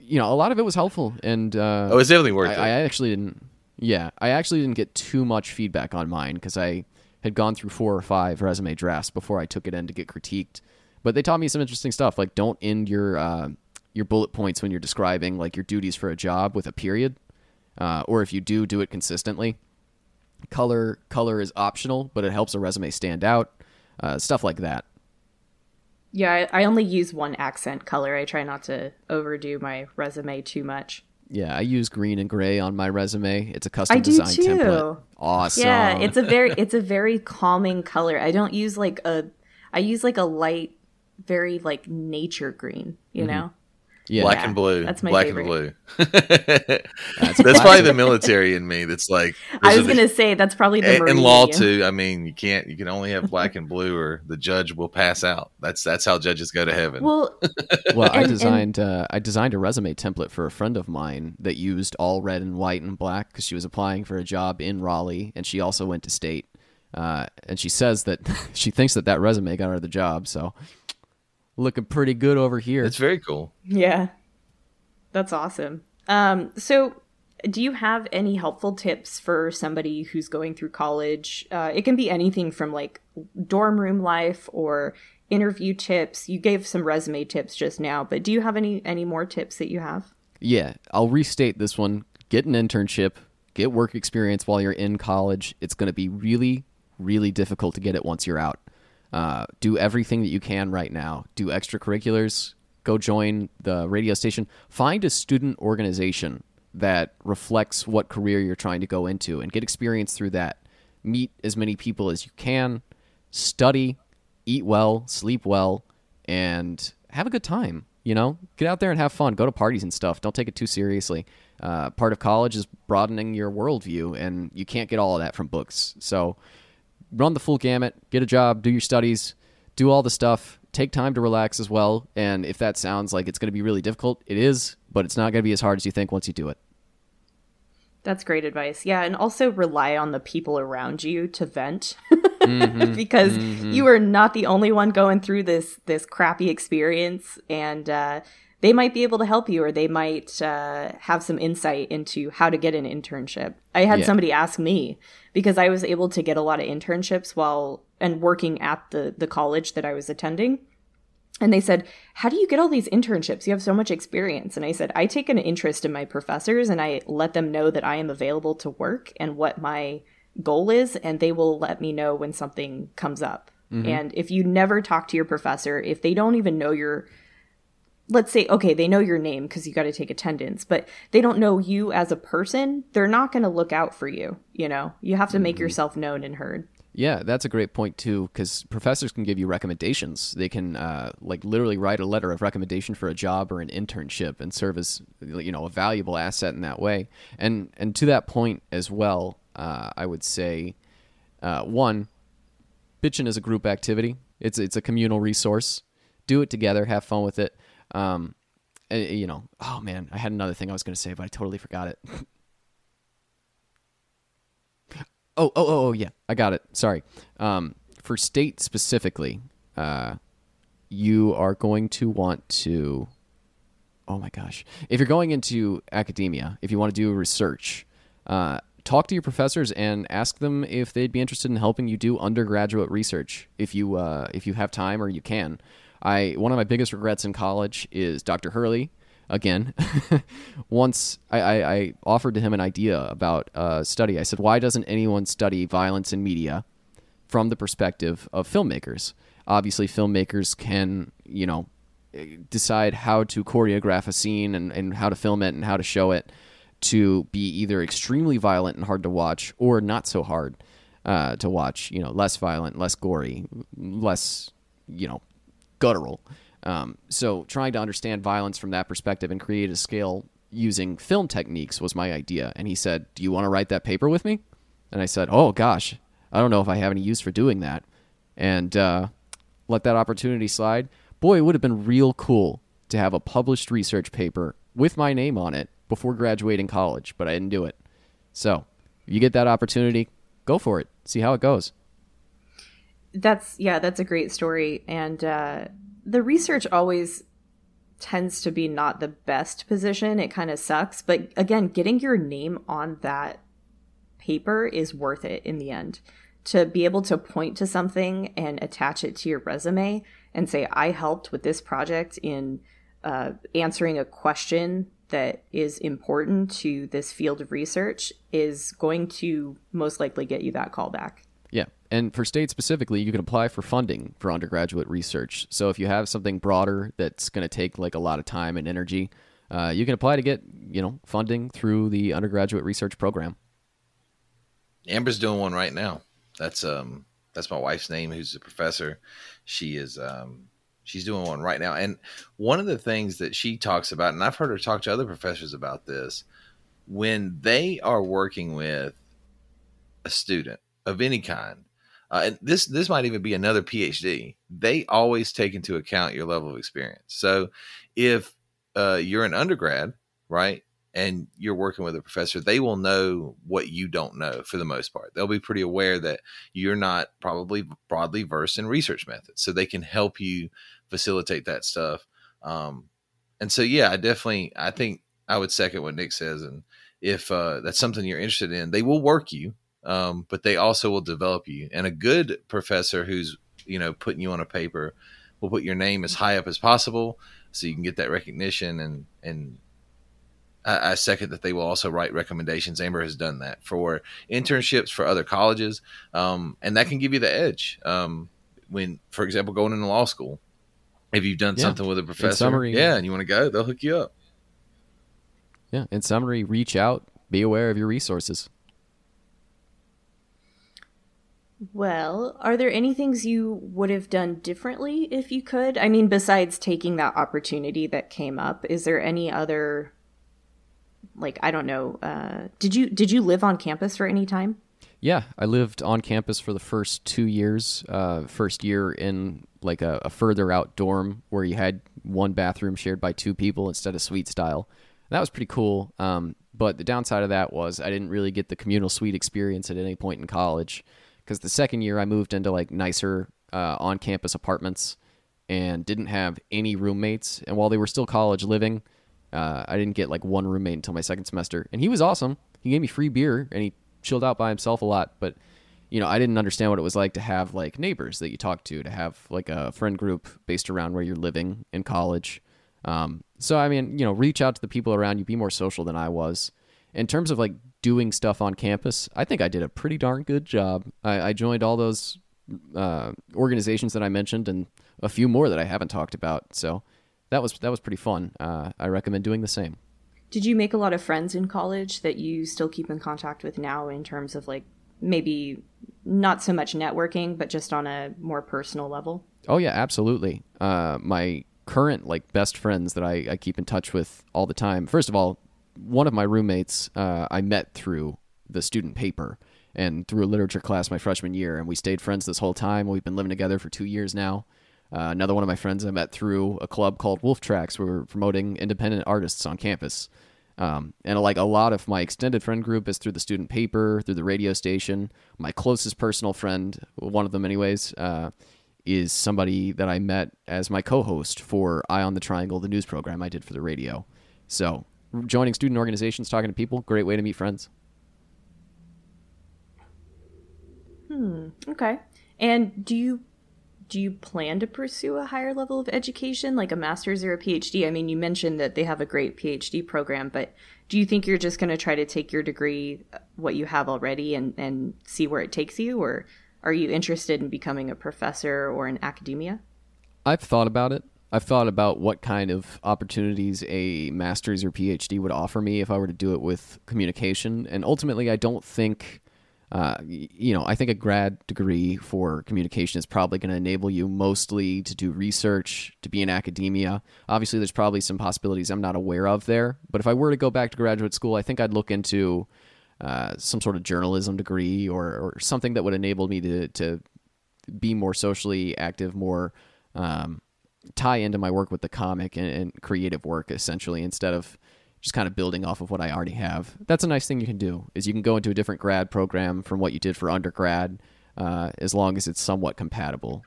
you know, a lot of it was helpful, and uh, Oh, it's definitely worth I, it. I actually didn't. Yeah, I actually didn't get too much feedback on mine because I had gone through four or five resume drafts before I took it in to get critiqued. But they taught me some interesting stuff, like don't end your uh, your bullet points when you're describing like your duties for a job with a period, uh, or if you do, do it consistently. Color color is optional, but it helps a resume stand out. Uh, stuff like that. Yeah, I, I only use one accent color. I try not to overdo my resume too much. Yeah, I use green and gray on my resume. It's a custom I do too. template. Awesome. Yeah, it's a very [LAUGHS] it's a very calming color. I don't use like a I use like a light very like nature green, you know? Yeah. Black Yeah, and blue. that's my Black favorite. and blue. [LAUGHS] that's classic. probably the military in me. That's like I was gonna say that's probably the and, Marine and law too. I mean, you can't. You can only have black and blue, or the judge will pass out. That's that's how judges go to heaven. Well, Well, I And- and- designed uh, I designed a resume template for a friend of mine that used all red and white and black because she was applying for a job in Raleigh and she also went to state. Uh, and she says that [LAUGHS] she thinks that that resume got her the job. So looking pretty good over here. it's very cool. yeah, that's awesome. Um, so do you have any helpful tips for somebody who's going through college? Uh, it can be anything from like dorm room life or interview tips. You gave some resume tips just now, but do you have any any more tips that you have? Yeah, I'll restate this one. Get an internship, get work experience while you're in college. It's going to be really, really difficult to get it once you're out. Uh, do everything that you can right now. Do extracurriculars. Go join the radio station. Find a student organization that reflects what career you're trying to go into and get experience through that. Meet as many people as you can. Study, eat well, sleep well, and have a good time. You know, get out there and have fun. Go to parties and stuff. Don't take it too seriously. Uh, part of college is broadening your worldview, and you can't get all of that from books. So, run the full gamut. Get a job. Do your studies. Do all the stuff. Take time to relax as well. And if that sounds like it's going to be really difficult, it is. But it's not going to be as hard as you think once you do it. That's great advice. Yeah, and also rely on the people around you to vent Mm-hmm. [LAUGHS] because you are not the only one going through this this crappy experience and uh they might be able to help you or they might uh, have some insight into how to get an internship. I had Yeah. somebody ask me because I was able to get a lot of internships while and working at the the college that I was attending. And they said, How do you get all these internships? You have so much experience. And I said, I take an interest in my professors and I let them know that I am available to work and what my goal is, and they will let me know when something comes up. And if you never talk to your professor, if they don't even know your, let's say, okay, they know your name because you got to take attendance, but they don't know you as a person, they're not going to look out for you. You know, you have to make yourself known and heard. Yeah, that's a great point too, because professors can give you recommendations. They can, uh, like, literally write a letter of recommendation for a job or an internship and serve as, you know, a valuable asset in that way. And and to that point as well, uh, I would say, uh, one, bitching is a group activity. It's it's a communal resource. Do it together. Have fun with it. Um, and, you know, oh man, I had another thing I was going to say, but I totally forgot it. [LAUGHS] Oh, oh, oh, oh, yeah, I got it. Sorry. Um, for state specifically, uh, you are going to want to. Oh my gosh! If you're going into academia, if you want to do research, uh, talk to your professors and ask them if they'd be interested in helping you do undergraduate research. If you uh, if you have time or you can. I one of my biggest regrets in college is Dr. Hurley again. [LAUGHS] Once I, I, offered to him an idea about a study. I said, why doesn't anyone study violence in media from the perspective of filmmakers? Obviously, filmmakers can, you know, decide how to choreograph a scene and, and how to film it and how to show it to be either extremely violent and hard to watch or not so hard uh, to watch, you know, less violent, less gory, less, you know, guttural. Um, so trying to understand violence from that perspective and create a scale using film techniques was my idea. And he said, "Do you want to write that paper with me?" And I said, "Oh gosh, I don't know if I have any use for doing that." And uh, let that opportunity slide. Boy, it would have been real cool to have a published research paper with my name on it before graduating college, but I didn't do it. So, if you get that opportunity, go for it. See how it goes. That's yeah, that's a great story. And uh, the research always tends to be not the best position. It kind of sucks, but again, getting your name on that paper is worth it in the end. To be able to point to something and attach it to your resume and say, "I helped with this project in uh, answering a question that is important to this field of research," is going to most likely get you that call back. And for state specifically, you can apply for funding for undergraduate research. So if you have something broader that's going to take like a lot of time and energy, uh, you can apply to get, you know, funding through the undergraduate research program. Amber's doing one right now. That's um that's my wife's name, who's a professor. She is um She's doing one right now. And one of the things that she talks about, and I've heard her talk to other professors about this, when they are working with a student of any kind, uh, and this this might even be another PhD. They always take into account your level of experience. So, if uh, you're an undergrad, right, and you're working with a professor, they will know what you don't know for the most part. They'll be pretty aware that you're not probably broadly versed in research methods, so they can help you facilitate that stuff. Um, and so, yeah, I definitely, I think I would second what Nick says, and if uh, that's something you're interested in, they will work you, um, but they also will develop you. And a good professor who's you know putting you on a paper will put your name as high up as possible so you can get that recognition and and I, I second that they will also write recommendations. Amber has done that for internships for other colleges, um, and that can give you the edge. Um, when, for example, going into law school, if you've done Yeah. something with a professor, summary- yeah, and you want to go, they'll hook you up. Yeah. In summary, reach out, be aware of your resources. Well, are there any things you would have done differently if you could? I mean, besides taking that opportunity that came up, is there any other like I don't know, uh did you did you live on campus for any time? Yeah, I lived on campus for the first two years. Uh, first year in like a, a further out dorm where you had one bathroom shared by two people instead of suite style. That was pretty cool. Um, but the downside of that was I didn't really get the communal suite experience at any point in college because the second year I moved into like nicer uh, on campus apartments and didn't have any roommates. And while they were still college living, uh, I didn't get like one roommate until my second semester. And he was awesome. He gave me free beer and he chilled out by himself a lot. But, you know, I didn't understand what it was like to have like neighbors that you talk to, to have like a friend group based around where you're living in college. Um, so, I mean, you know, reach out to the people around you, be more social than I was. In terms of like doing stuff on campus, I think I did a pretty darn good job. I, I joined all those uh, organizations that I mentioned and a few more that I haven't talked about. So that was that was pretty fun. Uh, I recommend doing the same. Did you make a lot of friends in college that you still keep in contact with now in terms of like maybe not so much networking, but just on a more personal level? Oh yeah, absolutely. Uh, my current like best friends that I, I keep in touch with all the time. First of all, one of my roommates uh, I met through the student paper and through a literature class my freshman year, and we stayed friends this whole time. We've been living together for two years now. Uh, another one of my friends I met through a club called Wolf Tracks, where we we're promoting independent artists on campus. Um, and like a lot of my extended friend group is through the student paper, through the radio station. My closest personal friend, one of them, anyways, uh, is somebody that I met as my co-host for Eye on the Triangle, the news program I did for the radio. So joining student organizations, talking to people, great way to meet friends. Hmm. Okay. And do you do you plan to pursue a higher level of education like a master's or a PhD? I mean, you mentioned that they have a great PhD program, but do you think you're just going to try to take your degree uh, what you have already and and see where it takes you or are you interested in becoming a professor or in academia? I've thought about it. I've thought about what kind of opportunities a master's or PhD would offer me if I were to do it with communication. And ultimately, I don't think, uh, you know, I think a grad degree for communication is probably going to enable you mostly to do research, to be in academia. Obviously, there's probably some possibilities I'm not aware of there. But if I were to go back to graduate school, I think I'd look into uh, some sort of journalism degree or, or something that would enable me to, to be more socially active, more um, tie into my work with the comic and, and creative work essentially instead of just kind of building off of what I already have. That's a nice thing you can do is you can go into a different grad program from what you did for undergrad uh, as long as it's somewhat compatible.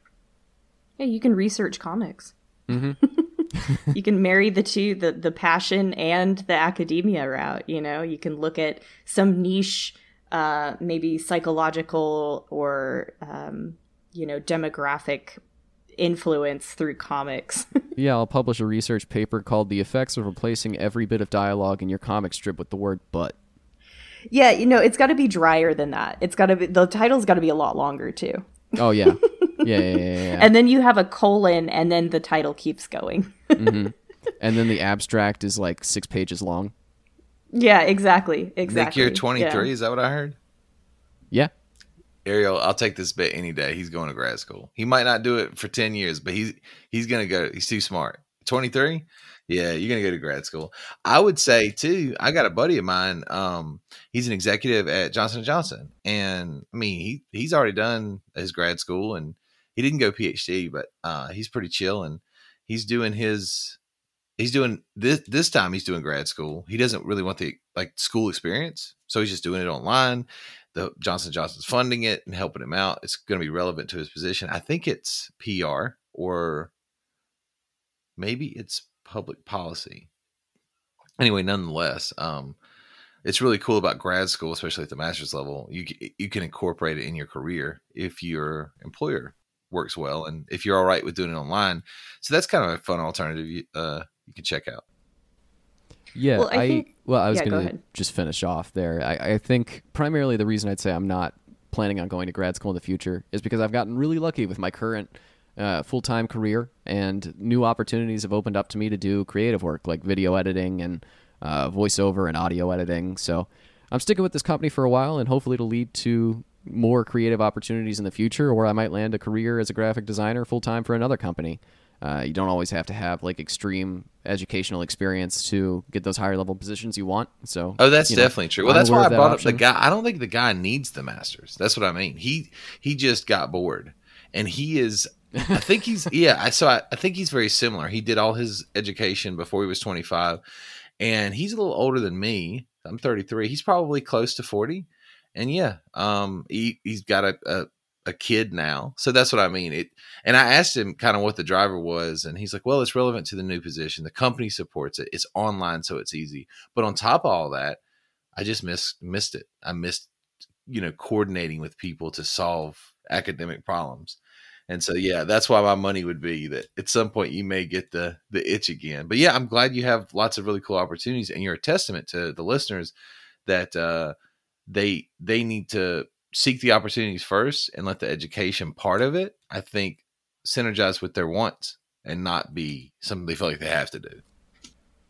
Yeah, you can research comics. Mm-hmm. [LAUGHS] [LAUGHS] you can marry the two, the the passion and the academia route. You know, you can look at some niche, uh, maybe psychological or um, you know demographic influence through comics. [LAUGHS] Yeah, I'll publish a research paper called "The Effects of Replacing Every Bit of Dialogue in Your Comic Strip with the Word But." yeah, you know, it's got to be drier than that. It's got to be the title's got to be a lot longer too. Oh yeah, [LAUGHS] yeah, yeah, yeah, yeah, yeah. And then you have a colon, and then the title keeps going. [LAUGHS] Mm-hmm. and then the abstract is like six pages long. yeah, exactly, exactly. Nick, you're 23. Yeah. Is that what I heard? Yeah, Ariel, I'll take this bet any day. He's going to grad school. He might not do it for 10 years, but he's he's to go. He's too smart. 23? Yeah, you're to go to grad school. I would say too, I got a buddy of mine um he's an executive at Johnson & Johnson and I mean, he he's already done his grad school and he didn't go PhD, but uh he's pretty chill and he's doing his he's doing this this time he's doing grad school. He doesn't really want the like school experience, so he's just doing it online. The Johnson Johnson's funding it and helping him out. It's going to be relevant to his position. I think it's PR or maybe it's public policy. Anyway, nonetheless, um, it's really cool about grad school, especially at the master's level. You you can incorporate it in your career if your employer works well and if you're all right with doing it online. So that's kind of a fun alternative you, uh, you can check out. Yeah, Well, I I, think- well, I was yeah, going to just finish off there. I, I think primarily the reason I'd say I'm not planning on going to grad school in the future is because I've gotten really lucky with my current uh, full time career, and new opportunities have opened up to me to do creative work like video editing and uh, voiceover and audio editing. So I'm sticking with this company for a while, and hopefully it'll lead to more creative opportunities in the future, or I might land a career as a graphic designer full time for another company. Uh, you don't always have to have like extreme educational experience to get those higher level positions you want. So, Oh, that's you know, definitely true. Well, I'm that's why I that brought up the guy. I don't think the guy needs the masters. That's what I mean. He he just got bored, and he is. I [LAUGHS] think he's yeah. I so I, I think he's very similar. He did all his education before he was twenty five, and he's a little older than me. I'm thirty three. He's probably close to forty, and yeah, um, he he's got a, a a kid now. So that's what I mean. It and I asked him kind of what the driver was, and he's like, "Well, it's relevant to the new position. The company supports it. It's online, so it's easy. But on top of all that, I just missed missed it. I missed you know coordinating with people to solve academic problems." And so yeah, that's why my money would be that at some point you may get the the itch again. But yeah, I'm glad you have lots of really cool opportunities, and you're a testament to the listeners that uh, they they need to seek the opportunities first and let the education part of it, I think, synergize with their wants and not be something they feel like they have to do.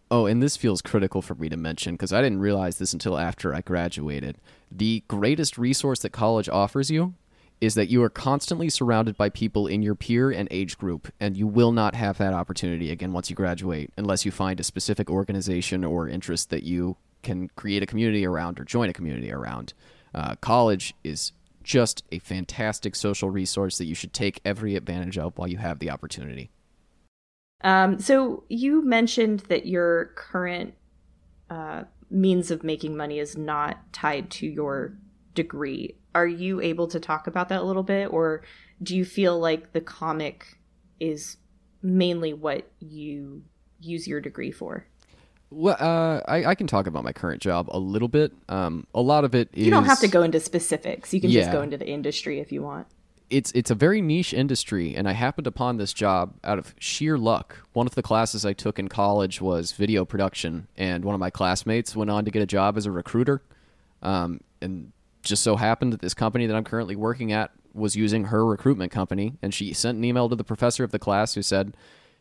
Oh, and this feels critical for me to mention because I didn't realize this until after I graduated. The greatest resource that college offers you is that you are constantly surrounded by people in your peer and age group, and you will not have that opportunity again once you graduate unless you find a specific organization or interest that you can create a community around or join a community around. Uh, college is just a fantastic social resource that you should take every advantage of while you have the opportunity. Um, so you mentioned that your current uh, means of making money is not tied to your degree. Are you able to talk about that a little bit, or do you feel like the comic is mainly what you use your degree for? Well, uh, I, I can talk about my current job a little bit. Um, a lot of it is. You don't have to go into specifics. You can just go into the industry if you want. It's it's a very niche industry, and I happened upon this job out of sheer luck. One of the classes I took in college was video production, and one of my classmates went on to get a job as a recruiter. Um, and just so happened that this company that I'm currently working at was using her recruitment company, and she sent an email to the professor of the class who said,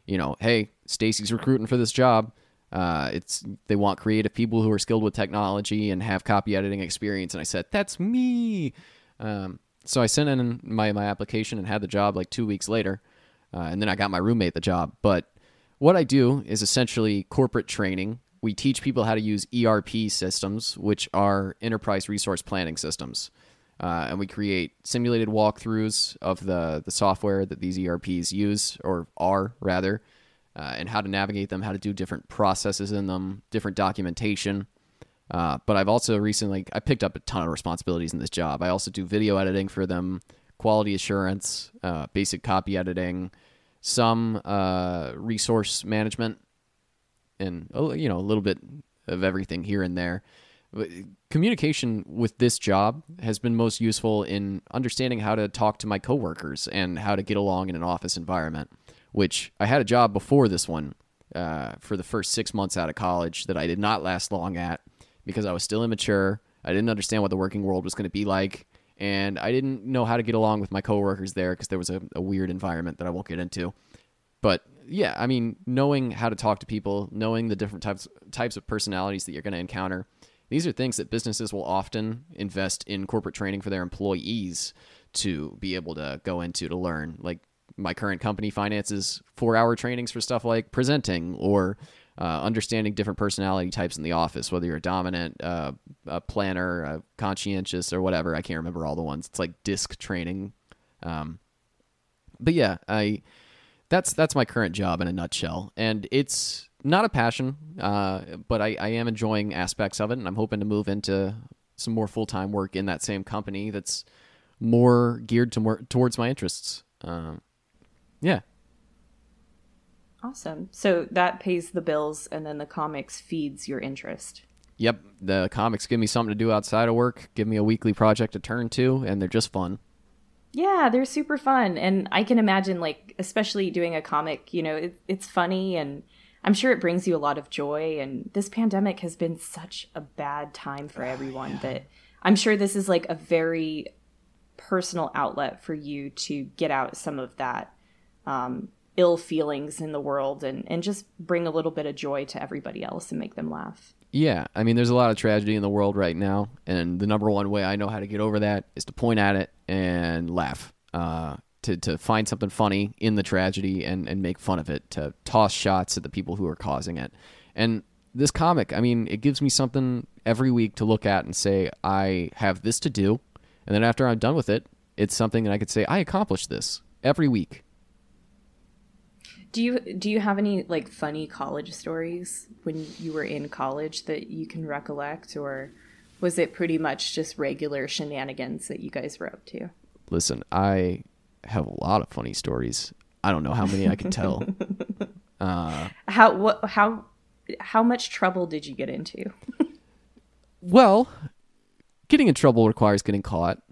you know, hey, Stacy's recruiting for this job. Uh, it's they want creative people who are skilled with technology and have copy editing experience. And I said, that's me. Um, so I sent in my my application and had the job like two weeks later, uh, and then I got my roommate the job. But what I do is essentially corporate training. We teach people how to use ERP systems, which are enterprise resource planning systems. Uh, and we create simulated walkthroughs of the, the software that these ERPs use, or are rather, uh, and how to navigate them, how to do different processes in them, different documentation. Uh, but I've also recently I picked up a ton of responsibilities in this job. I also do video editing for them, quality assurance, uh, basic copy editing, some uh, resource management, and oh, you know a little bit of everything here and there. Communication with this job has been most useful in understanding how to talk to my coworkers and how to get along in an office environment. Which I had a job before this one uh, for the first six months out of college that I did not last long at because I was still immature. I didn't understand what the working world was going to be like, and I didn't know how to get along with my coworkers there because there was a, a weird environment that I won't get into. But yeah, I mean, knowing how to talk to people, knowing the different types types of personalities that you're going to encounter, These are things that businesses will often invest in corporate training for their employees to be able to go into to learn. Like my current company finances four hour trainings for stuff like presenting or uh, understanding different personality types in the office, whether you're a dominant, uh, a planner, a conscientious, or whatever. I can't remember all the ones. It's like disc training. Um, but yeah, I that's that's my current job in a nutshell, and it's not a passion, uh, but I, I am enjoying aspects of it, and I'm hoping to move into some more full time work in that same company that's more geared to more towards my interests. Um, yeah. Awesome. So that pays the bills, and then the comics feeds your interest. Yep. The comics give me something to do outside of work, give me a weekly project to turn to, and they're just fun. Yeah, they're super fun. And I can imagine, like, especially doing a comic, you know, it, it's funny and I'm sure it brings you a lot of joy. And this pandemic has been such a bad time for oh, everyone oh, yeah. that I'm sure this is like a very personal outlet for you to get out some of that um, ill feelings in the world and, and just bring a little bit of joy to everybody else and make them laugh. Yeah, I mean, there's a lot of tragedy in the world right now, and the number one way I know how to get over that is to point at it and laugh. Uh, to, to find something funny in the tragedy and, and make fun of it, to toss shots at the people who are causing it. And this comic, I mean, it gives me something every week to look at and say, I have this to do. And then after I'm done with it, it's something that I could say, I accomplished this every week. Do you do you have any like funny college stories when you were in college that you can recollect or was it pretty much just regular shenanigans that you guys were up to? Listen, I have a lot of funny stories. I don't know how many I can tell. [LAUGHS] Uh, how what how how much trouble did you get into? well, getting in trouble requires getting caught.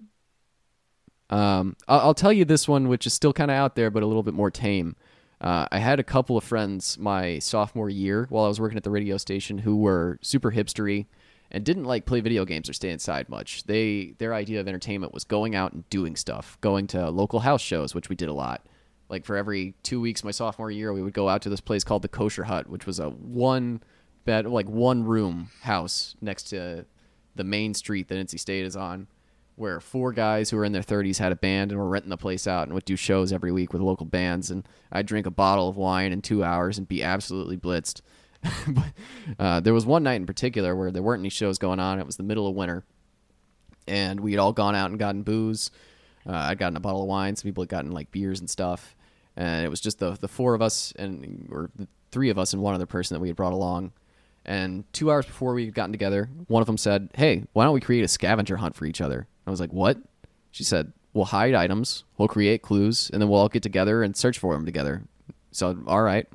Um, I'll, I'll, tell you this one, which is still kind of out there, but a little bit more tame. Uh, I had a couple of friends my sophomore year while I was working at the radio station who were super hipstery and didn't like play video games or stay inside much. They their idea of entertainment was going out and doing stuff, going to local house shows, which we did a lot. Like for every two weeks my sophomore year, we would go out to this place called the Kosher Hut, which was a one bed, like one room house next to the main street that NC State is on, where four guys who were in their 30s had a band and were renting the place out and would do shows every week with local bands. And I'd drink a bottle of wine in two hours and be absolutely blitzed. [LAUGHS] but uh, there was one night in particular where there weren't any shows going on. It was the middle of winter, and we had all gone out and gotten booze. Uh, I'd gotten a bottle of wine. Some people had gotten like beers and stuff, and it was just the the four of us and or the three of us and one other person that we had brought along. And two hours before we had gotten together, one of them said, "Hey, why don't we create a scavenger hunt for each other?" I was like, "What?" She said, "We'll hide items, we'll create clues, and then we'll all get together and search for them together." So, all right.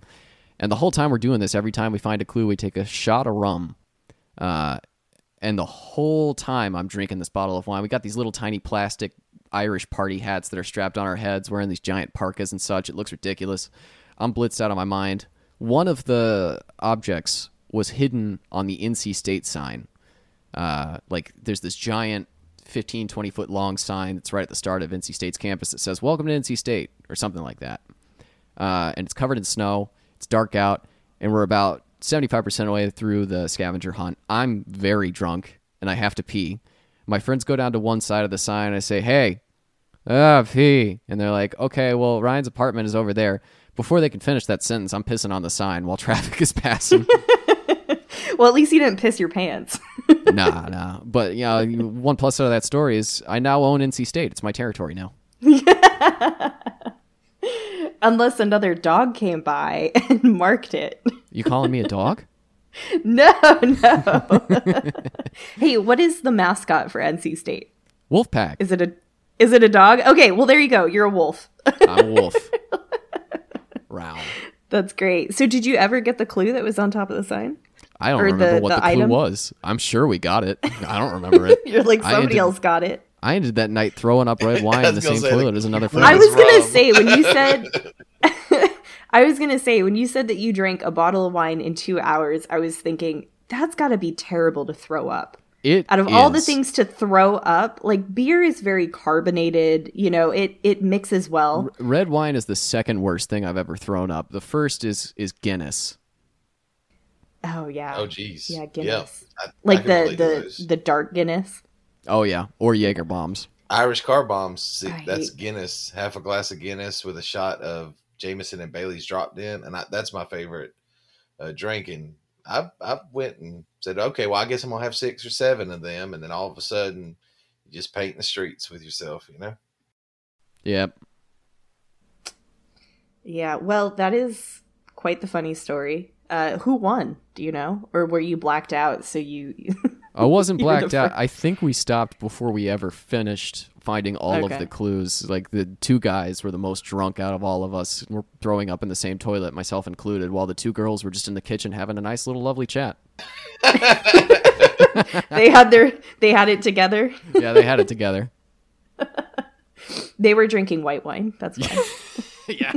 And the whole time we're doing this, every time we find a clue, we take a shot of rum. Uh, and the whole time I'm drinking this bottle of wine, we got these little tiny plastic Irish party hats that are strapped on our heads, wearing these giant parkas and such. It looks ridiculous. I'm blitzed out of my mind. One of the objects was hidden on the NC State sign. Uh, like, there's this giant 15, 20 foot long sign that's right at the start of NC State's campus that says, Welcome to NC State, or something like that. Uh, and it's covered in snow. It's dark out, and we're about 75% of the way through the scavenger hunt. I'm very drunk, and I have to pee. My friends go down to one side of the sign. And I say, hey, ah, pee. And they're like, okay, well, Ryan's apartment is over there. Before they can finish that sentence, I'm pissing on the sign while [LAUGHS] traffic is passing. [LAUGHS] [LAUGHS] well, at least you didn't piss your pants. [LAUGHS] nah, nah. But, you know, one plus side of that story is I now own NC State. It's my territory now. [LAUGHS] unless another dog came by and marked it. You calling me a dog? no, no. hey, what is the mascot for NC State? Wolfpack. Is it a is it a dog? Okay, well there you go. You're a wolf. I'm a wolf. Round. That's great. So did you ever get the clue that was on top of the sign? I don't or remember the, what the, the clue item? was. I'm sure we got it. [LAUGHS] I don't remember it. [LAUGHS] You're like somebody else got it. I ended that night throwing up red [LAUGHS] wine in the same toilet as another friend. I was gonna say when you said I was gonna say when you said that you drank a bottle of wine in two hours, I was thinking that's got to be terrible to throw up. It out of is. all the things to throw up, like beer is very carbonated. You know, it it mixes well. R- red wine is the second worst thing I've ever thrown up. The first is is Guinness. Oh yeah. Oh, geez. Yeah, Guinness. I- I like can the the those. the dark Guinness. Oh yeah, or Jaeger bombs. Irish car bombs. See, I that's hate- Guinness. Half a glass of Guinness with a shot of Jameson and Bailey's dropped in, and I, that's my favorite uh, drink. And I I went and said, okay, well, I guess I'm gonna have six or seven of them, and then all of a sudden, you just paint the streets with yourself, you know. Yep. Yeah. Well, that is quite the funny story. Uh, who won? Do you know, or were you blacked out? So you. [LAUGHS] I wasn't blacked out. I think we stopped before we ever finished finding all Okay. of the clues. Like the two guys were the most drunk out of all of us. We're throwing up in the same toilet, myself included, while the two girls were just in the kitchen having a nice little lovely chat. [LAUGHS] they had their they had it together. Yeah, they had it together. [LAUGHS] They were drinking white wine. That's why. yeah.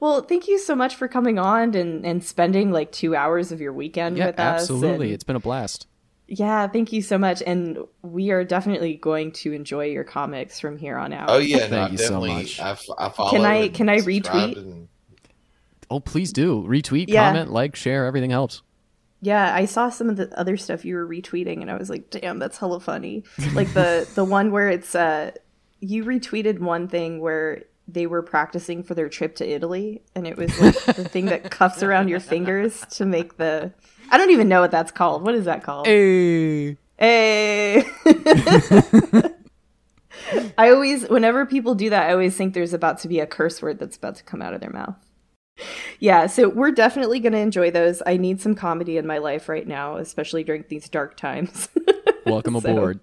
Well, thank you so much for coming on and and spending like two hours of your weekend Yeah, with us. absolutely. and- It's been a blast. yeah, thank you so much, and we are definitely going to enjoy your comics from here on out. Oh yeah, Thank I you so much. I, f- I follow. Can I- can I retweet? and- Oh, please do. Retweet, Yeah. comment, like, share. Everything helps. Yeah, I saw some of the other stuff you were retweeting, and I was like, "Damn, that's hella funny!" Like the the one where it's uh, you retweeted one thing where they were practicing for their trip to Italy, and it was like the thing that cuffs around your [LAUGHS] fingers to make the. I don't even know what that's called. What is that called? Hey. Eh. Eh. Hey. [LAUGHS] I always, whenever people do that, I always think there's about to be a curse word that's about to come out of their mouth. Yeah, so we're definitely going to enjoy those. I need some comedy in my life right now, especially during these dark times. [LAUGHS] Welcome So- aboard.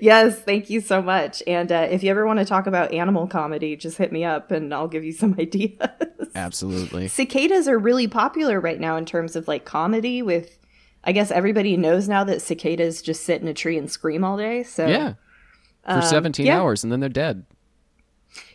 Yes, thank you so much. And uh, if you ever want to talk about animal comedy, just hit me up and I'll give you some [LAUGHS] ideas. Absolutely. Cicadas are really popular right now in terms of like comedy with I guess everybody knows now that cicadas just sit in a tree and scream all day. So Yeah. For Um, 17 yeah. hours and then they're dead.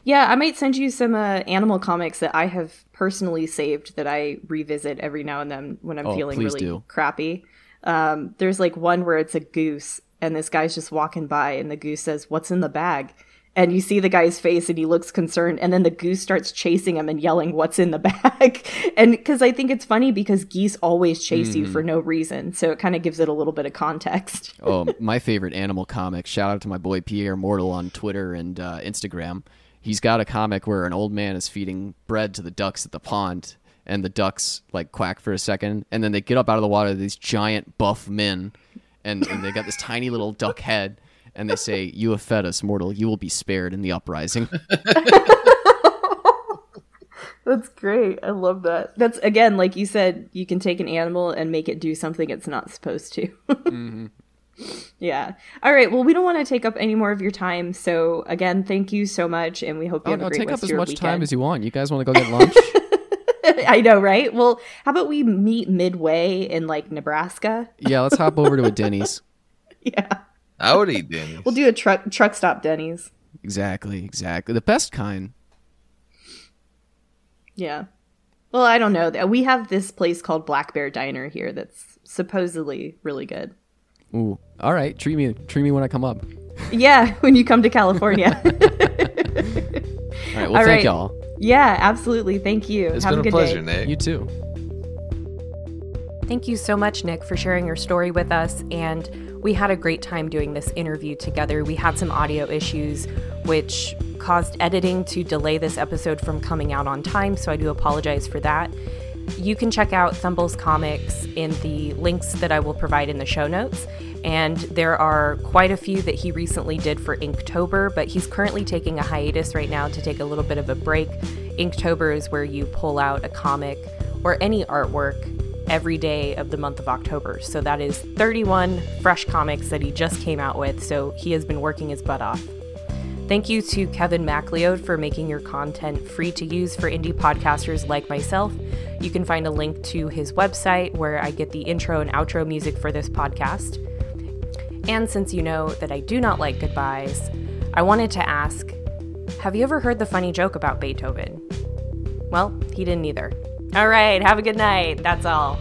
Yeah, I might send you some uh, animal comics that I have personally saved that I revisit every now and then when I'm Oh, feeling really do. crappy. Um, there's like one where it's a goose and this guy's just walking by and the goose says, "What's in the bag?" And you see the guy's face and he looks concerned and then the goose starts chasing him and yelling, "What's in the [LAUGHS] bag?" and cuz I think it's funny because geese always chase you Mm-hmm. for no reason. So it kind of gives it a little bit of context. [LAUGHS] oh, my favorite animal comic. Shout out to my boy Pierre Mortal on Twitter and uh, Instagram. He's got a comic where an old man is feeding bread to the ducks at the pond, and the ducks like quack for a second, and then they get up out of the water. These giant buff men, and, and they got this tiny little duck head, and they say, "You have fed us, mortal. You will be spared in the uprising." [LAUGHS] That's great. I love that. That's again, like you said, you can take an animal and make it do something it's not supposed to. [LAUGHS] Mm-hmm. Yeah. All right. Well, we don't want to take up any more of your time. So again, thank you so much, and we hope you oh have no, a great take up as much weekend. time as you want. You guys want to go get lunch? [LAUGHS] [LAUGHS] I know, right? Well, how about we meet midway in like Nebraska? yeah, let's hop over to a Denny's. [LAUGHS] Yeah. I would eat Denny's. We'll do a truck truck stop Denny's. Exactly, exactly. The best kind. Yeah. Well, I don't know. We have this place called Black Bear Diner here that's supposedly really good. Ooh. All right, treat me treat me when I come up. Yeah, [LAUGHS] when you come to California. All right, well, All thank right. y'all. Yeah, absolutely. Thank you. It's Have been a a pleasure, day. Nick. You too. Thank you so much, Nick, for sharing your story with us. And we had a great time doing this interview together. We had some audio issues, which caused editing to delay this episode from coming out on time. So I do apologize for that. You can check out Thumble's comics in the links that I will provide in the show notes. And there are quite a few that he recently did for Inktober, but he's currently taking a hiatus right now to take a little bit of a break. Inktober is where you pull out a comic or any artwork every day of the month of October. So that is 31 fresh comics that he just came out with. So he has been working his butt off. Thank you to Kevin MacLeod for making your content free to use for indie podcasters like myself. You can find a link to his website where I get the intro and outro music for this podcast. And since you know that I do not like goodbyes, I wanted to ask Have you ever heard the funny joke about Beethoven? Well, he didn't either. All right, have a good night. That's all.